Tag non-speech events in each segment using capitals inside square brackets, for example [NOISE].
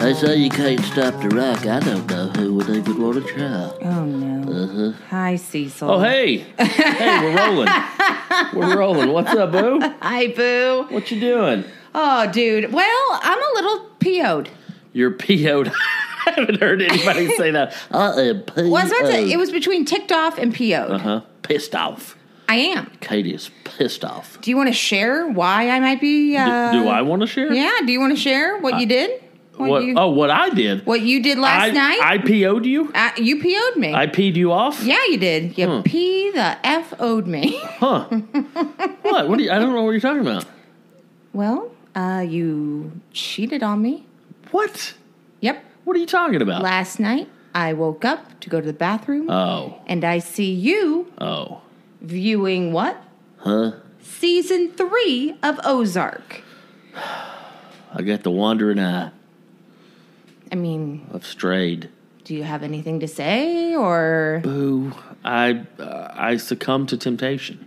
They say you can't stop the rock. I don't know who would even want to try. Oh no. Hi, Cecil. Oh, hey. Hey, we're rolling. we're rolling. What's up, boo? [LAUGHS] Hi, Boo. What you doing? Oh, dude. Well, I'm a little PO'd. You're PO'd. [LAUGHS] I haven't heard anybody say that. I am P. Was that it was between ticked off and PO'd. Uh-huh. Pissed off. I am. Katie is pissed off. Do you want to share why I might be? D- Uh, do I want to share? Yeah. Do you want to share what you did? What, you, oh, what I did. what you did last I, night? I PO'd you? uh, you PO'd me. I P'd you off? yeah, you did. You Hmm. P the F O'd me. Huh. [LAUGHS] what? What do you, I don't know what you're talking about. well, uh, you cheated on me. What? Yep. What are you talking about? Last night, I woke up to go to the bathroom, oh. and I see you Oh. viewing what? Huh? Season three of Ozark. I got the wandering eye. I mean, I've strayed. do you have anything to say or Boo. I uh, I succumbed to temptation.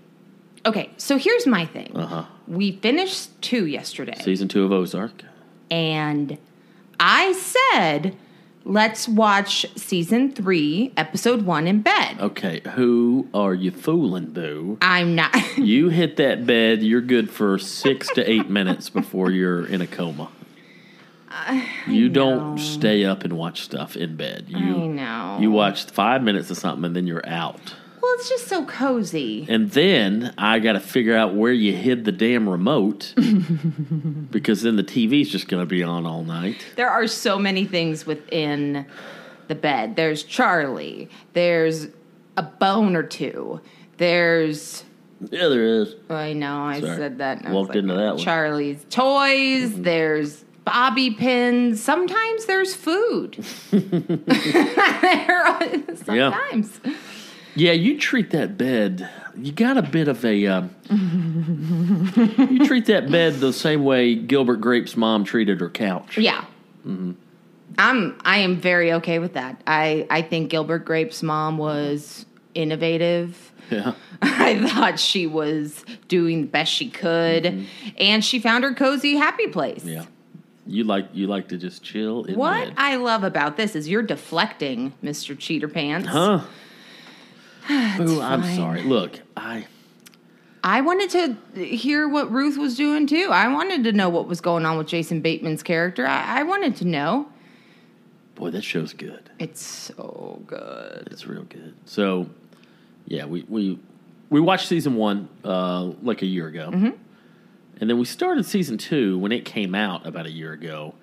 Okay, so here's my thing. Uh-huh. We finished 2 yesterday Season two of Ozark. and I said let's watch season 3 episode 1 in bed. Okay, who are you fooling, Boo? I'm not [LAUGHS] You hit that bed, you're good for six to eight minutes before you're in a coma. You don't stay up and watch stuff in bed. You I know. you watch five minutes of something and then you're out. Well, it's just so cozy. And then I got to figure out where you hid the damn remote [LAUGHS] because then the TV's just going to be on all night. There are so many things within the bed. There's Charlie. There's a bone or two. There's Yeah, there is. I know I Sorry. said that. and I was Walked into that one. Mm-hmm. Charlie's toys. There's bobby pins. Sometimes there's food. [LAUGHS] there are, sometimes. Yeah, you treat that bed. You got a bit of a. Um, you treat that bed the same way Gilbert Grape's mom treated her couch. Yeah. Mm-hmm. I'm. I am very okay with that. I. I think Gilbert Grape's mom was innovative. Yeah. [LAUGHS] I thought she was doing the best she could, and she found her cozy, happy place. Mm-hmm. Yeah. You like you like to just chill in What bed. I love about this is you're deflecting, Mr. Cheater Pants. huh? [SIGHS] Ooh, I'm fine. sorry. Look, I I wanted to hear what Ruth was doing too. I wanted to know what was going on with Jason Bateman's character. I, I wanted to know. boy, that show's good. It's so good. It's real good. So, yeah, we we we watched season one uh, like a year ago, Mm-hmm. And then we started season two when it came out about a year ago,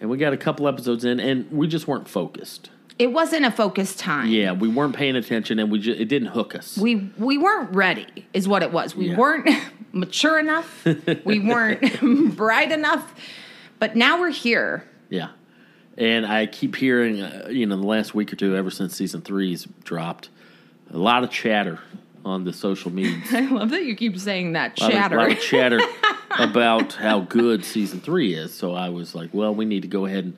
and we got a couple episodes in, and we just weren't focused. It wasn't a focused time. Yeah, we weren't paying attention, and we just it didn't hook us. We we weren't ready, is what it was. We Yeah. weren't [LAUGHS] mature enough. [LAUGHS] we weren't [LAUGHS] bright enough. But now we're here. yeah, and I keep hearing, uh, you know, the last week or two, ever since season three's dropped, a lot of chatter on the social media. [LAUGHS] I love that you keep saying that lot of- chatter. lot of chatter [LAUGHS] about how good season three is. So I was like, well, we need to go ahead and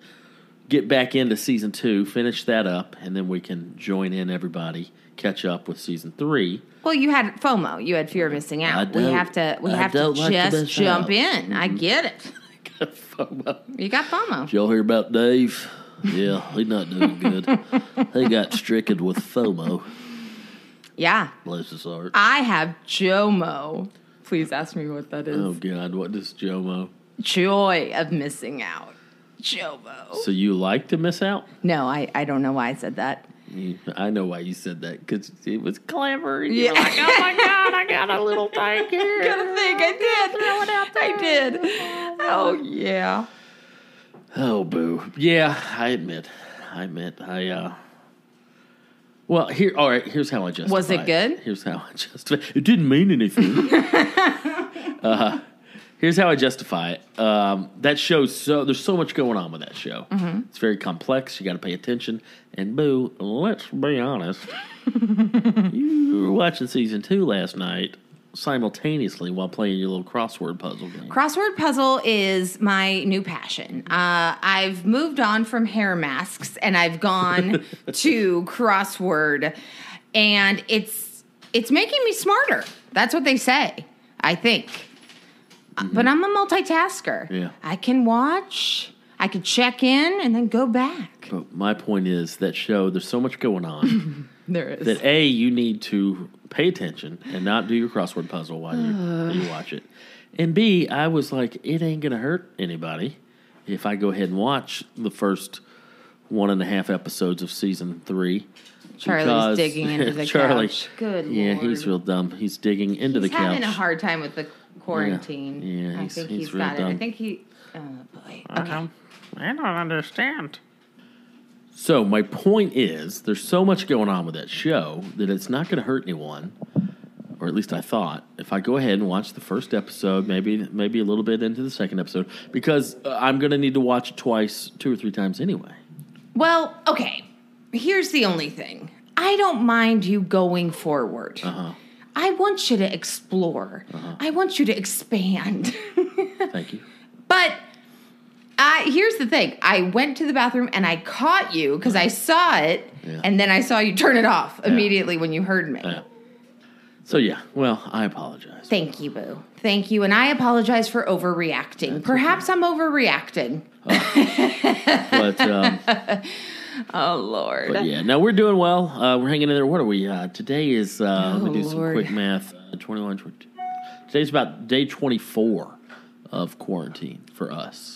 get back into season two, finish that up, and then we can join in everybody, catch up with season three. well, you had FOMO. You had fear of missing out. We have to. We I have to like just jump out. in. I mm-hmm. get it. [LAUGHS] FOMO. You got FOMO. Did y'all hear about Dave? Yeah, he's not doing good. he got stricken with FOMO. Yeah, Bless his heart. I have JOMO. Please ask me what that is. Oh God, what does Jomo? Joy of missing out. JOMO. So you like to miss out? No, I, I don't know why I said that. I know why you said that because it was clever. And Yeah. You're like, oh my God, I got a [LAUGHS] little thing here. Gotta think I did. I did. Oh yeah. Oh boo. Yeah, I admit. I admit. I uh Well, here, all right. Here's how I justify. It. Was it good? Here's how I [LAUGHS] justify. It It didn't mean anything. [LAUGHS] uh, here's how I justify it. Um, that show so there's so much going on with that show. Mm-hmm. It's very complex. You got to pay attention. And boo, let's be honest. [LAUGHS] you were watching season two last night simultaneously while playing your little crossword puzzle game. Crossword puzzle is my new passion. Uh, I've moved on from hair masks and I've gone [LAUGHS] to crossword, and it's it's making me smarter. That's what they say. I think, Uh, but I'm a multitasker. Yeah. I can watch. I can check in and then go back. But my point is that show. There's so much going on. [LAUGHS] There is. that a you need to pay attention and not do your crossword puzzle while you, [SIGHS] you watch it and b i was like it ain't gonna hurt anybody if i go ahead and watch the first one and a half episodes of season three Charlie's because- digging into [LAUGHS] the Charlie, couch. Good yeah lord. he's real dumb he's digging into He's the couch having a hard time with the quarantine. Yeah, I he's- think he's he's real got it. I think he. Oh boy. Okay. Um, I don't understand. So my point is, there's so much going on with that show that it's not going to hurt anyone, or at least I thought. If I go ahead and watch the first episode, maybe maybe a little bit into the second episode, because uh, I'm going to need to watch it twice, two or three times anyway. Well, okay. Here's the only thing. I don't mind you going forward. Uh-huh. I want you to explore. I want you to expand. [LAUGHS] Thank you. but Here's the thing. I went to the bathroom and I caught you because I saw it, Yeah. and then I saw you turn it off immediately when you heard me. Yeah. So yeah, well, I apologize. Thank you, Boo. Thank you. And I apologize for overreacting. Perhaps I'm overreacting. But, um, [LAUGHS] Oh, Lord. but yeah, no, we're doing well. Uh, we're hanging in there. What are we? Uh, today is uh, let me Oh, do some Lord. quick math. Uh, 21, 22. Today's about day 24 of quarantine for us.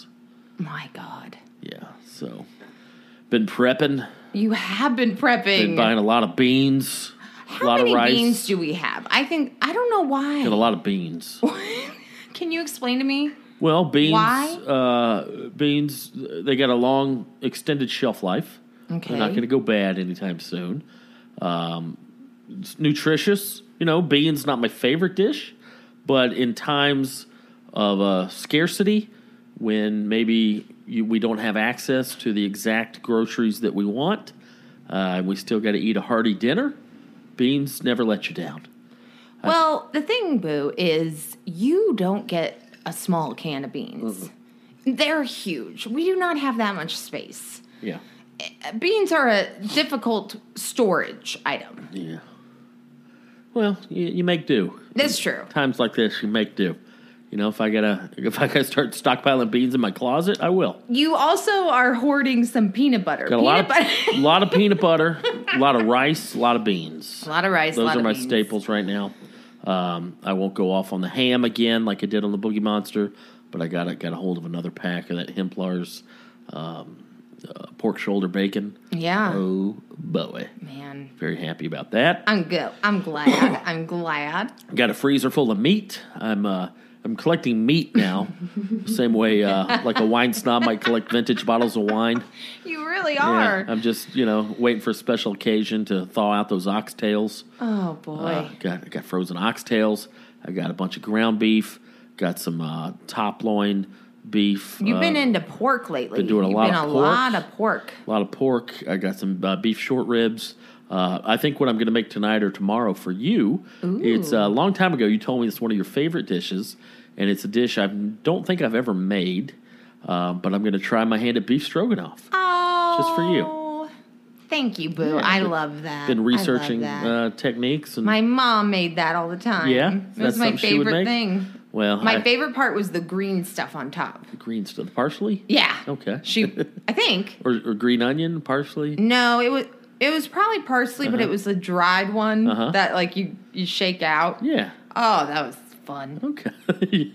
My God. Yeah, so been prepping, You have been prepping. been buying a lot of beans, a How lot many of rice, beans do we have? I think, I don't know why. got a lot of beans. [LAUGHS] Can you explain to me? Well, beans, Why? uh, beans, they got a long, extended shelf life. Okay. They're not going to go bad anytime soon. Um, it's nutritious. You know, beans not my favorite dish, but in times of uh, scarcity, when maybe you, we don't have access to the exact groceries that we want, uh, we still got to eat a hearty dinner, beans never let you down. Well, the thing, Boo, is you don't get a small can of beans. They're huge. We do not have that much space. Yeah, Beans are a difficult storage item. yeah. Well, you, you make do. That's true. Times like this, you make do. You know, if I gotta [LAUGHS] if I gotta start stockpiling beans in my closet, I will. You also are hoarding some peanut butter. Got a peanut lot of butter. a lot of peanut butter, [LAUGHS] a [LAUGHS] lot of rice, a lot of beans. a lot of rice. a Those are my beans. staples right now. Um, I won't go off on the ham again like I did on the Boogie Monster, but I got a, got a hold of another pack of that Hempler's um, uh, pork shoulder bacon. Yeah. Oh boy, Man. very happy about that. I'm good. I'm glad. I'm glad. Got a freezer full of meat. I'm uh, I'm collecting meat now, [LAUGHS] same way uh, like a wine snob might collect vintage bottles of wine. You really Yeah, are. I'm just you know waiting for a special occasion to thaw out those oxtails. oh boy. Uh, got I got frozen oxtails. I got a bunch of ground beef. Got some uh, top loin beef. You've been uh, into pork lately. been doing a You've lot been of a pork. lot of pork. a lot of pork. I got some uh, beef short ribs. Uh, I think what I'm going to make tonight or tomorrow for you. It's a long time ago. You told me it's one of your favorite dishes, and it's a dish I don't think I've ever made. Uh, but I'm going to try my hand at beef stroganoff. Oh, Just for you. Thank you, Boo. Yeah, I been- love that. Been researching that. uh, techniques and my mom made that all the time. Yeah? it That's was my something she would favorite thing. well, My I- favorite part was the green stuff on top. The green stuff, the parsley. Yeah. Okay. She, [LAUGHS] I think. or, or green onion, parsley. No, it was. It was probably parsley, but it was a dried one Uh-huh. that like you you shake out. Yeah. Oh, that was fun. [LAUGHS] Okay.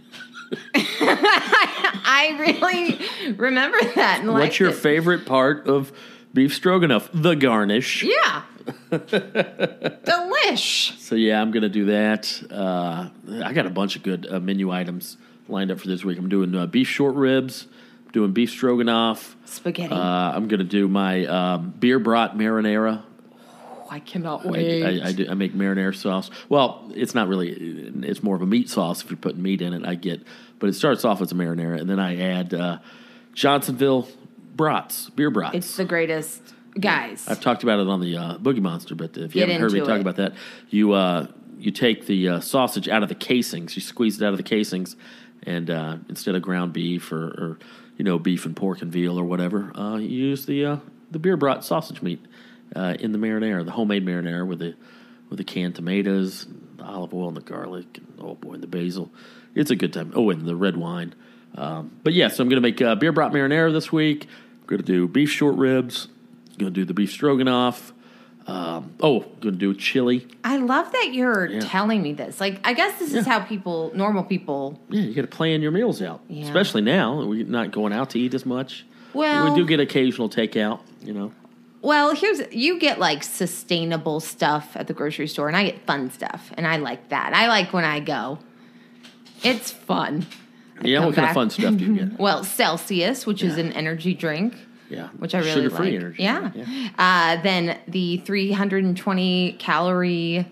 I really remember that. And What's your it. favorite part of beef stroganoff? The garnish. Yeah. [LAUGHS] Delish. So yeah, I'm gonna do that. Uh, I got a bunch of good uh, menu items lined up for this week. I'm doing uh, beef short ribs, doing beef stroganoff. Spaghetti. Uh, I'm gonna do my um, beer brat marinara. Oh, I cannot wait. I, I, do, I make marinara sauce. Well, it's not really. It's more of a meat sauce. If you're putting meat in it, I get. But it starts off as a marinara, and then I add uh, Johnsonville brats, beer brats. it's the greatest, guys. I've talked about it on the uh, Boogie Monster, but if you Get haven't heard me into talk about that, you uh, you take the uh, sausage out of the casings, you squeeze it out of the casings, and uh, instead of ground beef or, or you know beef and pork and veal or whatever, uh, you use the uh, the beer brat sausage meat uh, in the marinara, the homemade marinara with the with the canned tomatoes, the olive oil, and the garlic, and oh boy, and the basil. It's a good time. Oh, and the red wine. Um, but yeah, so I'm going to make uh, beer brat marinara this week. I'm going to do beef short ribs. Going to do the beef stroganoff. Um, oh, to do chili. I love that you're Yeah. telling me this. Like, I guess this is how people, normal people. Yeah, you got to plan your meals out, Yeah. especially now. We're not going out to eat as much. Well- we do get occasional takeout. You know, Well, here's you get like sustainable stuff at the grocery store, and I get fun stuff, and I like that. I like when I go. It's fun. yeah. come What kind of fun stuff do you get? [LAUGHS] Well, Celsius, which is an energy drink, Yeah, which I really sugar-free like. energy. Yeah. yeah. Uh, then the 320 calorie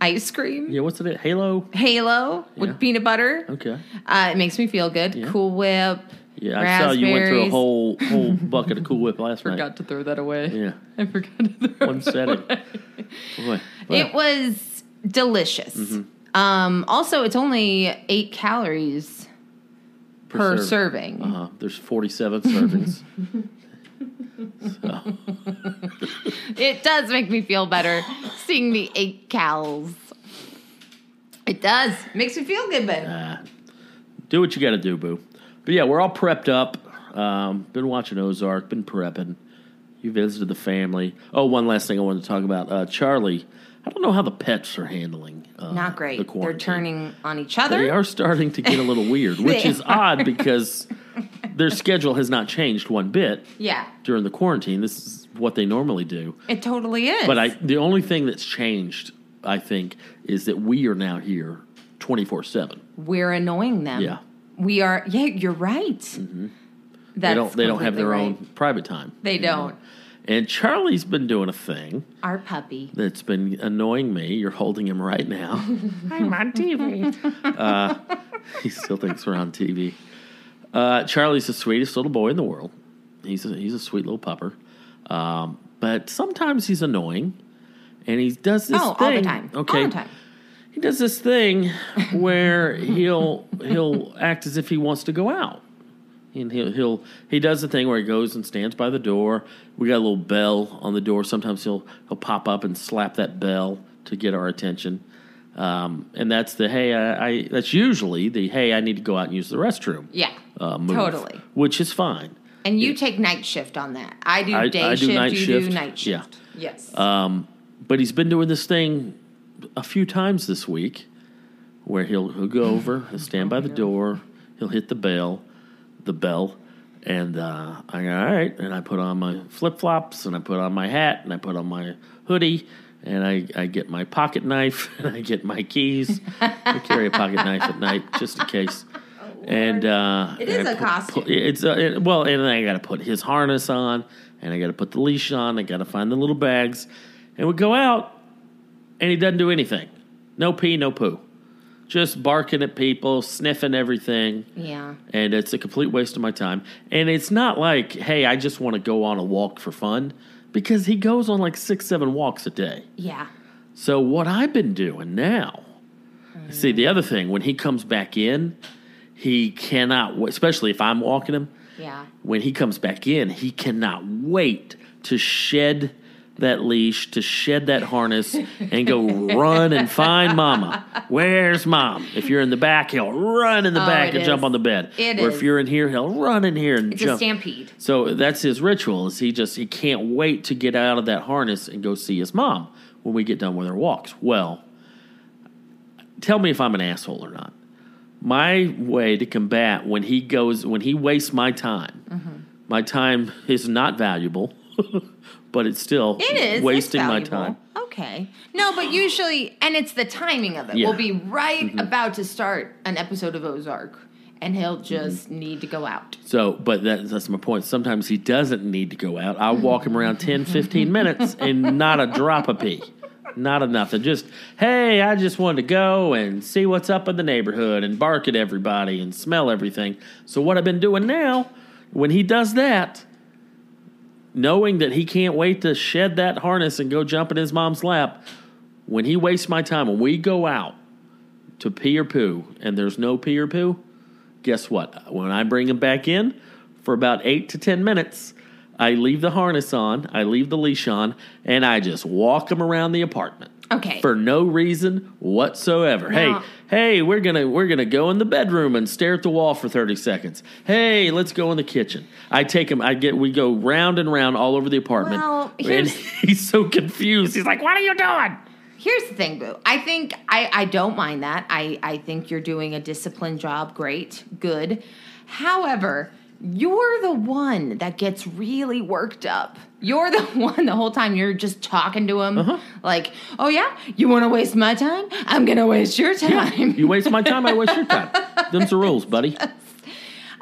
ice cream Yeah, What's it? Halo. Halo with peanut butter. Okay. Uh, it makes me feel good. Yeah. Cool Whip. Yeah, I saw you went through a whole whole [LAUGHS] bucket of Cool Whip last night. Forgot to throw that away. Yeah, [LAUGHS] I forgot to throw one it setting. Boy, It was delicious. Mm-hmm. Um, also, it's only eight calories per, serve. serving. Uh-huh. There's 47 servings. [LAUGHS] so, [LAUGHS] It does make me feel better seeing the eight cals. It does. Makes me feel good, but uh, do what you got to do, boo. But yeah, we're all prepped up. Um, been watching Ozark. Been prepping. You visited the family. Oh, one last thing I wanted to talk about. Uh, Charlie. I don't know how the pets are handling. Uh, not The great. They're turning on each other. They are starting to get a little weird, [LAUGHS] which is odd because their schedule has not changed one bit Yeah, during the quarantine. This is what they normally do. it totally is. But I, the only thing that's changed, I think, is that we are now here twenty four seven. we're annoying them. Yeah. we are. Yeah, you're right. That's They don't. They don't have their right. own private time. They don't. And Charlie's been doing a thing Our puppy. that's been annoying me. You're holding him right now. [LAUGHS] I'm on TV. he still thinks we're on TV. Uh, Charlie's the sweetest little boy in the world. He's a, he's a sweet little pupper. Um, but sometimes he's annoying, and he does this thing. Oh, thing. all the time. Okay, All the time. he does this thing where he'll he'll act as if he wants to go out. And he'll he'll he does the thing where he goes and stands by the door. We got a little bell on the door. Sometimes he'll he'll pop up and slap that bell to get our attention. Um, and that's the hey I, I that's usually the hey I need to go out and use the restroom. Yeah, uh, move, totally. which is fine. And you take night shift on that. I do I- day I do shift. night you shift. do night Yeah. shift. Yes. Um, but he's been doing this thing a few times this week where he'll he'll go over, he'll stand by the door, he'll hit the bell, the bell, and uh, I go, all right, and I put on my flip flops and I put on my hat and I put on my hoodie and I, I get my pocket knife [LAUGHS] and I get my keys. I carry a pocket knife at night just in case. And uh, It is I a put- costume. put- it's uh, it- well, and then I got to put his harness on, and I got to put the leash on. I got to find the little bags, and we go out, and he doesn't do anything. No pee, no poo, just barking at people, sniffing everything, yeah. and it's a complete waste of my time. And it's not like, hey, I just want to go on a walk for fun, because he goes on like six, seven walks a day. Yeah. So what I've been doing now, mm. see the other thing when he comes back in, he cannot, especially if I'm walking him. Yeah. When he comes back in, he cannot wait to shed that leash, to shed that harness, and go run and find Mama. Where's Mom? If you're in the back, he'll run in the Oh, back and jump on the bed. It or is. if you're in here, he'll run in here and It's a stampede. So that's his ritual. Is he just he can't wait to get out of that harness and go see his mom when we get done with our walks. Well, tell me if I'm an asshole or not. My way to combat when he goes when he wastes my time. Mm-hmm. My time is not valuable, [LAUGHS] but it's still It is wasting my time. Okay. No, but usually, and it's the timing of it. Yeah. We'll be right Mm-hmm. about to start an episode of Ozark, and he'll just need to go out. So, but that, that's my point. Sometimes he doesn't need to go out. I'll walk him around 10, [LAUGHS] 15 minutes and not a drop of pee. Not a nothing. Just, hey, I just wanted to go and see what's up in the neighborhood and bark at everybody and smell everything. So, what I've been doing now, when he does that, knowing that he can't wait to shed that harness and go jump in his mom's lap, when he wastes my time, when we go out to pee or poo and there's no pee or poo, guess what? When I bring him back in for about eight to 10 minutes, I leave the harness on, I leave the leash on, and I just walk him around the apartment. Okay. For no reason whatsoever. Hey, hey, we're gonna we're gonna go in the bedroom and stare at the wall for thirty seconds. Hey, let's go in the kitchen. I take him. I get. We go round and round all over the apartment. Well, and [LAUGHS] he's so confused. He's like, "What are you doing?" Here's the thing, Boo. I think I, I don't mind that. I, I think you're doing a disciplined job. Great. Good. However, you're the one that gets really worked up. You're the [LAUGHS] one the whole time you're just talking to him Uh-huh. like, oh yeah, you want to waste my time? I'm going to waste your time. You waste my time. I waste your [LAUGHS] time. Them's the rules, buddy.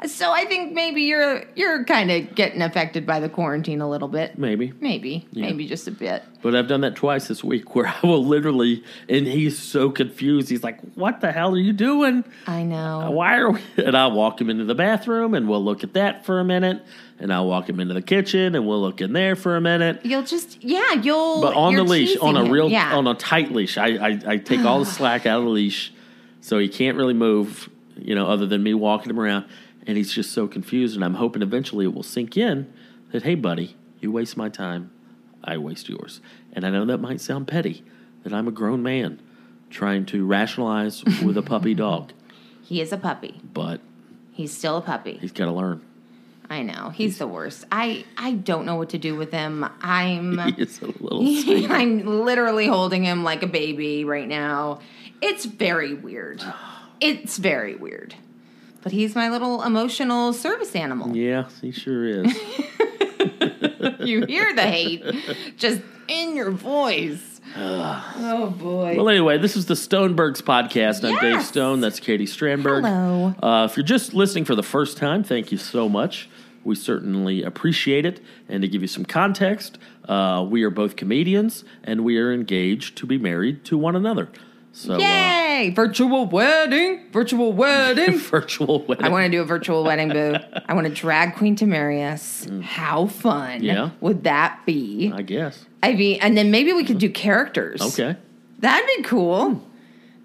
So I think maybe you're you're kind of getting affected by the quarantine a little bit. Maybe. Maybe, maybe just a bit. But I've done that twice this week where I will literally, and he's so confused. He's like, What the hell are you doing? I know. Uh, why are we? [LAUGHS] And I'll walk him into the bathroom and we'll look at that for a minute. And I'll walk him into the kitchen and we'll look in there for a minute. You'll just yeah, you'll But on the leash, on a real, yeah. on a tight leash, I, I, I take all the [SIGHS] slack out of the leash so he can't really move, you know, other than me walking him around. And he's just so confused. And I'm hoping eventually it will sink in that, hey, buddy, you waste my time, I waste yours. And I know that might sound petty, that I'm a grown man trying to rationalize [LAUGHS] with a puppy dog, he is a puppy. but He's still a puppy. he's got to learn. I know. He's the worst. I I don't know what to do with him. I'm [LAUGHS] He is a little. [LAUGHS] I'm literally holding him like a baby right now. It's very weird. [SIGHS] It's very weird. But he's my little emotional service animal. Yes, he sure is. [LAUGHS] [LAUGHS] You hear the hate just in your voice. oh boy. Well, anyway, this is the Stonebergs podcast. I'm Dave Stone. That's Katie Strandberg. Hello. Uh, if you're just listening for the first time, thank you so much. We certainly appreciate it. And to give you some context, uh, we are both comedians and we are engaged to be married to one another. So, uh, Yay! Virtual wedding. Virtual wedding. [LAUGHS] virtual wedding. I want to do a virtual wedding, boo. [LAUGHS] I want to drag Queen to marry Tamarius. How fun Mm. Yeah. would that be? I guess. I mean, and then maybe we could do characters. Okay. That'd be cool.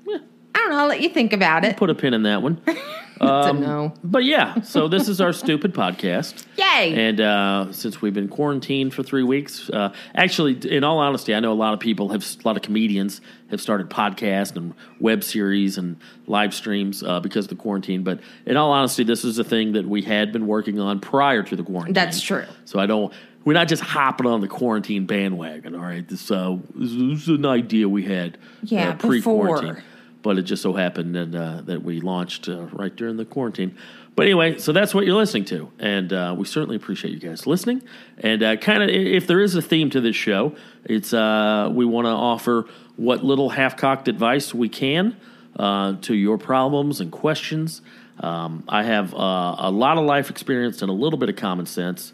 I don't know. I'll let you think about it. Put a pin in that one. [LAUGHS] [LAUGHS] A no. But yeah, so this is our stupid podcast. [LAUGHS] Yay! And uh, since we've been quarantined for three weeks, uh, actually, in all honesty, I know a lot of people have, a lot of comedians have started podcasts and web series and live streams uh, because of the quarantine. But in all honesty, this is a thing that we had been working on prior to the quarantine. That's true. So I don't. We're not just hopping on the quarantine bandwagon. All right, this, uh, this, this is an idea we had Yeah, uh, pre-quarantine, before. But it just so happened that uh, that we launched uh, right during the quarantine. But anyway, so that's what you're listening to, and uh, we certainly appreciate you guys listening. And uh, kind of, if there is a theme to this show, it's uh, we want to offer what little half-cocked advice we can uh, to your problems and questions. Um, I have a lot of life experience and a little bit of common sense.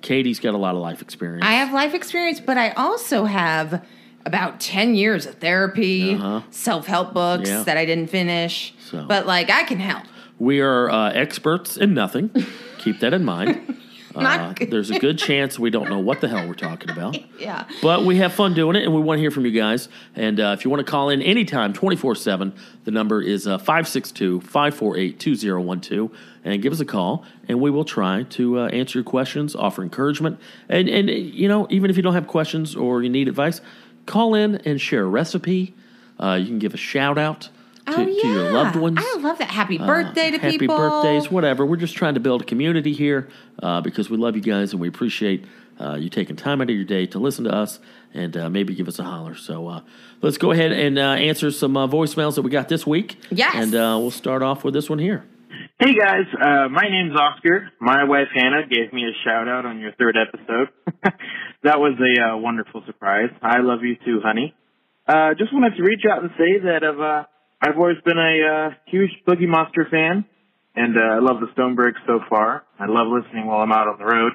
Katie's got a lot of life experience. I have life experience, but I also have about 10 years of therapy, self help books Uh-huh. Yeah. that I didn't finish. So- But, like, I can help. We are uh, experts in nothing. [LAUGHS] Keep that in mind. [LAUGHS] Uh, there's a good chance we don't know what the hell we're talking about. [LAUGHS] Yeah. But we have fun doing it, and we want to hear from you guys. And uh, if you want to call in anytime, 24 7, the number is uh, 562 548 2012. And give us a call, and we will try to uh, answer your questions, offer encouragement. And, and, you know, even if you don't have questions or you need advice, call in and share a recipe. Uh, you can give a shout out to, oh, to your loved ones. I love that. Happy Uh, birthday to happy people. Happy birthdays, whatever. We're just trying to build a community here uh, because we love you guys and we appreciate uh, you taking time out of your day to listen to us and uh, maybe give us a holler. So uh, let's go ahead and uh, answer some uh, voicemails that we got this week. Yes. And uh, we'll start off with this one here. Hey guys, uh, my name's Oscar. My wife Hannah gave me a shout out on your third episode. [LAUGHS] that was a uh, wonderful surprise. I love you too, honey. Uh, just wanted to reach out and say that I've, uh, I've always been a uh, huge Boogie Monster fan, and uh, I love the Stonebergs so far. I love listening while I'm out on the road.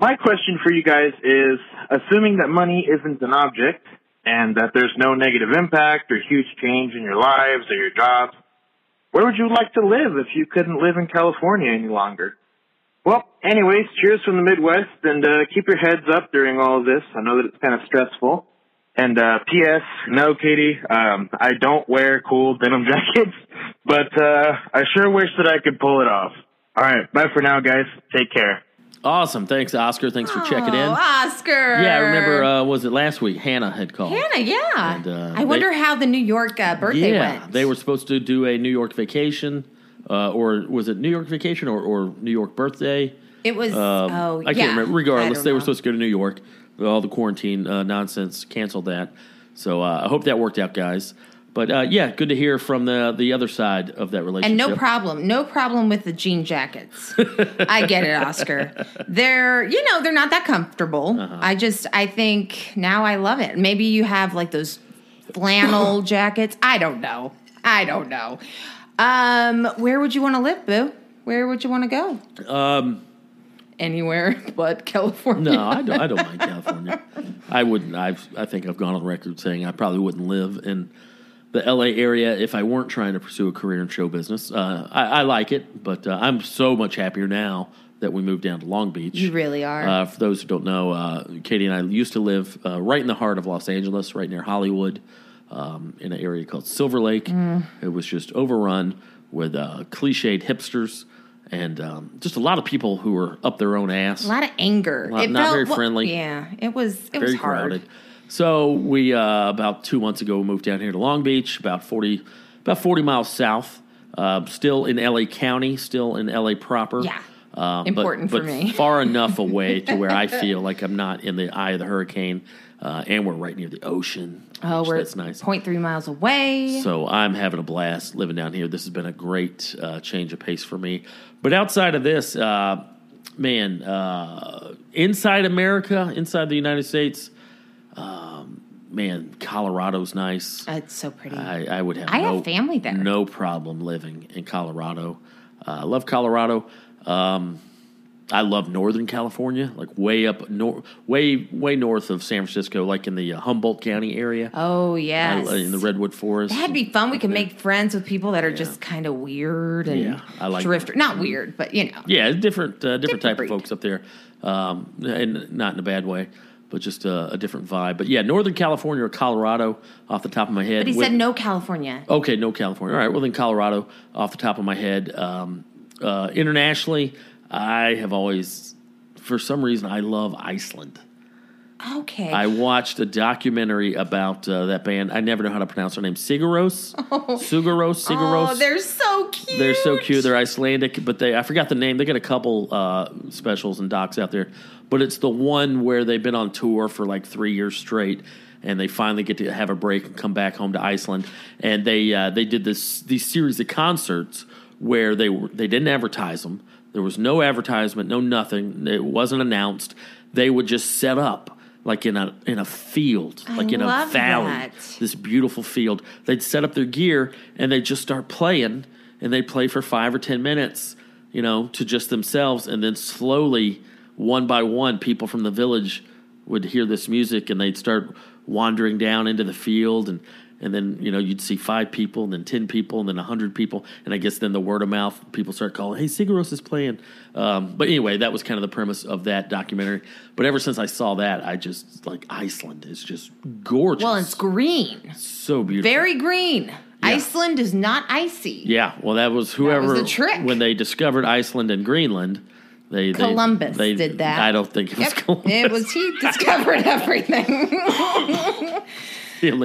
My question for you guys is, assuming that money isn't an object and that there's no negative impact or huge change in your lives or your jobs, where would you like to live if you couldn't live in California any longer? Well, anyways, cheers from the Midwest and uh, keep your heads up during all of this. I know that it's kind of stressful. And uh, P.S. No, Katie, um, I don't wear cool denim [LAUGHS] jackets, but uh, I sure wish that I could pull it off. All right, bye for now, guys. Take care. Awesome. Thanks, Oscar. Thanks for checking in. Oh, Oscar. Yeah, I remember. Uh, was it last week? Hannah had called. Hannah, yeah. And, uh, I wonder they- how the New York uh, birthday yeah, went. they were supposed to do a New York vacation, uh, or was it New York vacation or, or New York birthday? It was. Um, oh, I can't yeah. remember. I Regardless, they were supposed to go to New York. All the quarantine uh, nonsense canceled that. So uh, I hope that worked out, guys. But uh, yeah, good to hear from the the other side of that relationship. And no problem, no problem with the jean jackets. I get it, Oscar. [LAUGHS] They're, you know, they're not that comfortable. Uh-huh. I just, I think now I love it. Maybe you have like those flannel [LAUGHS] jackets. I don't know. I don't know. Um, where would you want to live, Boo? Where would you want to go? Um, Anywhere [LAUGHS] but California. no, I don't. I don't mind California. I wouldn't. I've. I think I've gone on record saying I probably wouldn't live in the L.A. area if I weren't trying to pursue a career in show business. Uh, I, I like it, but uh, I'm so much happier now that we moved down to Long Beach. You really are. Uh, for those who don't know, uh, Katie and I used to live uh, right in the heart of Los Angeles, right near Hollywood, um, in an area called Silver Lake. Mm. It was just overrun with uh, cliched hipsters and um, just a lot of people who were up their own ass. a lot of anger. Lot- not very well, friendly. yeah, it was. It was very hard. crowded. So we uh, about two months ago moved down here to Long Beach, about forty about forty miles south. Uh, still in LA County, still in LA proper. Yeah. Uh, but- Important for but me. far enough [LAUGHS] away to where I feel like I'm not in the eye of the hurricane, uh, and we're right near the ocean. Oh, we're that's nice. 0.3 miles away. So I'm having a blast living down here. This has been a great uh, change of pace for me. But outside of this, uh, man, uh, inside America, inside the United States, man, Colorado's nice. it's so pretty. I, I would have I have no, family there. No problem living in Colorado. Uh, I love Colorado. Um, I love Northern California, like way up, nor- way way north of San Francisco, like in the uh, Humboldt County area. oh yeah, in the redwood forest. That'd be fun. We could make friends with people that are just kind of weird and Yeah, I like- drifter. Not weird, but you know. Yeah, different uh, different, Different type breed. of folks up there, um, and not in a bad way, but just a, a different vibe. But yeah, Northern California or Colorado, off the top of my head. But he with- said no California. Okay, no California. All right, well then Colorado, off the top of my head. Um, uh, internationally, I have always, for some reason, I love Iceland. Okay. I watched a documentary about uh, that band. I never know how to pronounce their name. Sigur Rós, [LAUGHS] Sugaros, Sigur Rós. oh, they're so cute. They're so cute. They're Icelandic, but they I forgot the name. They got a couple uh, specials and docs out there, but it's the one where they've been on tour for like three years straight, and they finally get to have a break and come back home to Iceland. And they uh, they did this these series of concerts where they were they didn't advertise them. There was no advertisement, no nothing. It wasn't announced. They would just set up like in a in a field, I like in a valley that. this beautiful field. They'd set up their gear and they'd just start playing, and they'd play for five or ten minutes, you know, to just themselves, and then slowly, one by one, people from the village would hear this music and they'd start wandering down into the field and. And then you know you'd see five people, and then ten people, and then hundred people, and I guess then the word of mouth, people start calling, "Hey, Sigur Rós is playing." Um, but anyway, that was kind of the premise of that documentary. But ever since I saw that, I just like Iceland is just gorgeous. Well, it's green. so beautiful. Very green. Iceland is not icy. Yeah, well, that was whoever the trick. when they discovered Iceland and Greenland. They, they- Columbus they, did that. I don't think it was Yep. Columbus. It was he discovered [LAUGHS] everything. [LAUGHS] [LAUGHS]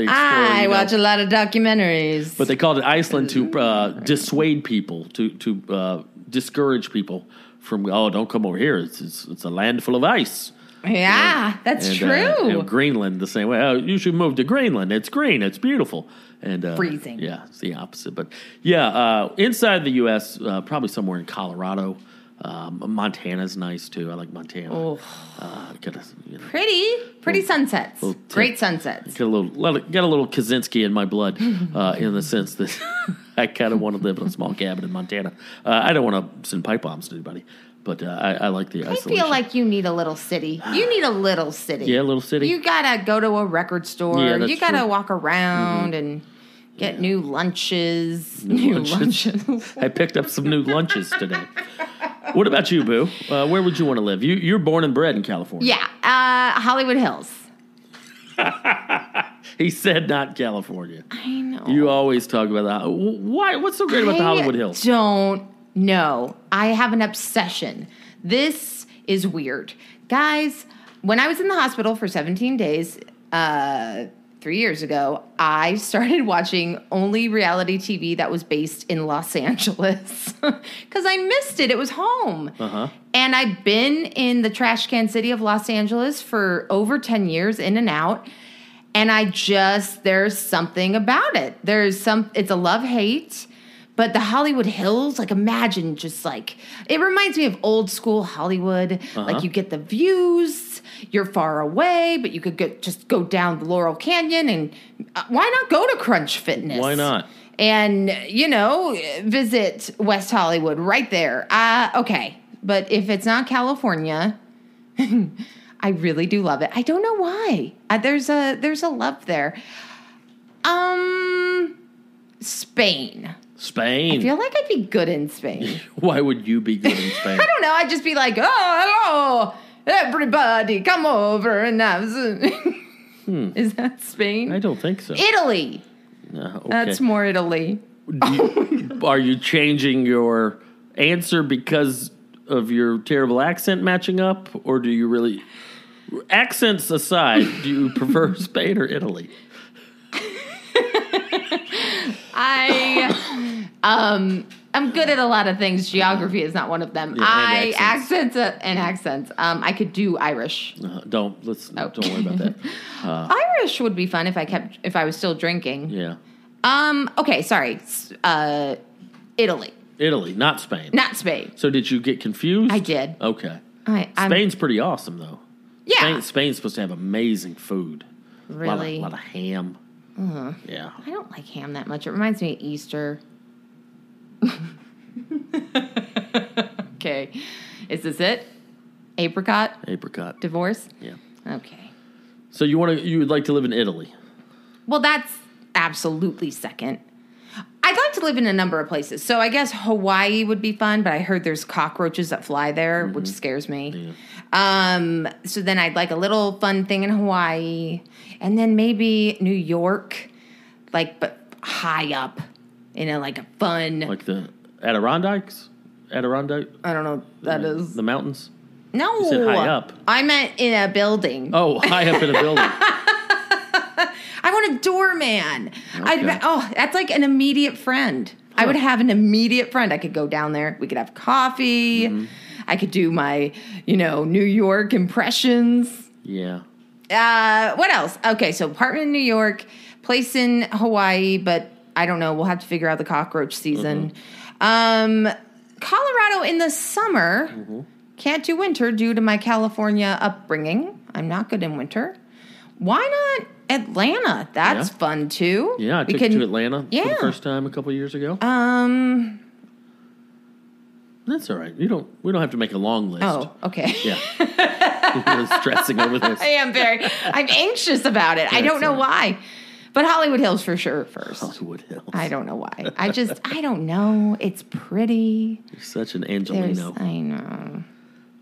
I you know. watch a lot of documentaries. But they called it Iceland to uh, dissuade people, to to uh, discourage people from oh, don't come over here. It's it's, it's a land full of ice. yeah, that's And, true. uh, you know, Greenland the same way. Oh, you should move to Greenland. It's green. It's beautiful. And uh, Freezing. Yeah, it's the opposite. But yeah, uh, inside the U.S., uh, probably somewhere in Colorado. Um, Montana's nice too. I like Montana. Oh. Uh, got a, you know, pretty, pretty sunsets. little tip. Great sunsets. Get a little get a little Kaczynski in my blood, [LAUGHS] uh, in the sense that [LAUGHS] I kind of want to live in a small cabin in Montana. Uh, I don't want to send pipe bombs to anybody, but uh, I, I like the I isolation. feel like you need a little city. You need a little city. yeah, little city. You gotta go to a record store. Yeah, you gotta true. Mm-hmm. walk around and get new lunches. [LAUGHS] New, lunches. lunches. [LAUGHS] I picked up some new lunches today. What about you, Boo? Uh, where would you want to live? You you're born and bred in California. yeah, uh, Hollywood Hills. [LAUGHS] He said not California. I know. You always talk about that. Why? What's so great about the I Hollywood Hills? Don't know. I have an obsession. This is weird, guys. When I was in the hospital for 17 days, uh, three years ago, I started watching only reality TV that was based in Los [LAUGHS] Angeles because I missed it. It was home. Uh-huh. And I've been in the trash can city of Los Angeles for over 10 years, in and out. And I just, there's something about it. There's some, it's a love hate. But the Hollywood Hills, like imagine just like, it reminds me of old school Hollywood. Uh-huh. Like you get the views, you're far away, but you could get, just go down the Laurel Canyon and uh, why not go to Crunch Fitness? Why not? and you know visit west hollywood right there uh okay but if it's not california [LAUGHS] i really do love it i don't know why uh, there's a there's a love there um spain Spain. i feel like i'd be good in spain [LAUGHS] Why would you be good in Spain? [LAUGHS] i don't know i'd just be like oh hello everybody come over and have some [LAUGHS] is that spain Hmm. I don't think so. italy Uh, okay. that's more italy you- are you changing your answer because of your terrible accent matching up, or do you really? Accents aside, do you prefer Spain or Italy? I um I'm good at a lot of things. Geography is not one of them. Yeah, I accents. accents uh, and accents. Um, I could do Irish. Uh, don't let's Oh. don't worry about that. [LAUGHS] Irish would be fun if I kept if I was still drinking. Yeah, Um. Okay. Sorry. Uh, Italy, Italy, not Spain. not Spain. So did you get confused? I did. Okay, I, I'm, Spain's pretty awesome though. Yeah. Spain, Spain's supposed to have amazing food. Really? a lot of, lot of ham. Yeah, I don't like ham that much. It reminds me of Easter. [LAUGHS] okay. Is this it? Apricot apricot. divorce. Yeah. Okay. So you want to? You would like to live in Italy? Well, that's absolutely second. I'd like to live in a number of places. So I guess Hawaii would be fun, but I heard there's cockroaches that fly there, which scares me. Um, so then I'd like a little fun thing in Hawaii. And then maybe New York, like but high up in a like a fun Like the Adirondacks? Adirondack? I don't know what that is. The mountains? No. said high up. I meant in a building. Oh, high up in a building. [LAUGHS] I want a doorman. I'd, oh, that's like an immediate friend. I would have an immediate friend. I could go down there. We could have coffee. Mm-hmm. I could do my, you know, New York impressions. Yeah. Uh, what else? Okay, so apartment in New York, place in Hawaii, but I don't know. We'll have to figure out the cockroach season. Um, Colorado in the summer. Mm-hmm. Can't do winter due to my California upbringing. I'm not good in winter. Why not Atlanta? That's Yeah. fun too. Yeah, I We took can- to Atlanta for the first time a couple years ago. Um. That's all right. You don't. We don't have to make a long list. Oh, okay. Yeah. [LAUGHS] [LAUGHS] You're stressing over this. I am very. I'm anxious about it. I don't know all why, but Hollywood Hills for sure first. Hollywood Hills. I don't know why. I just I don't know. It's pretty. You're such an There's Angelino. I know.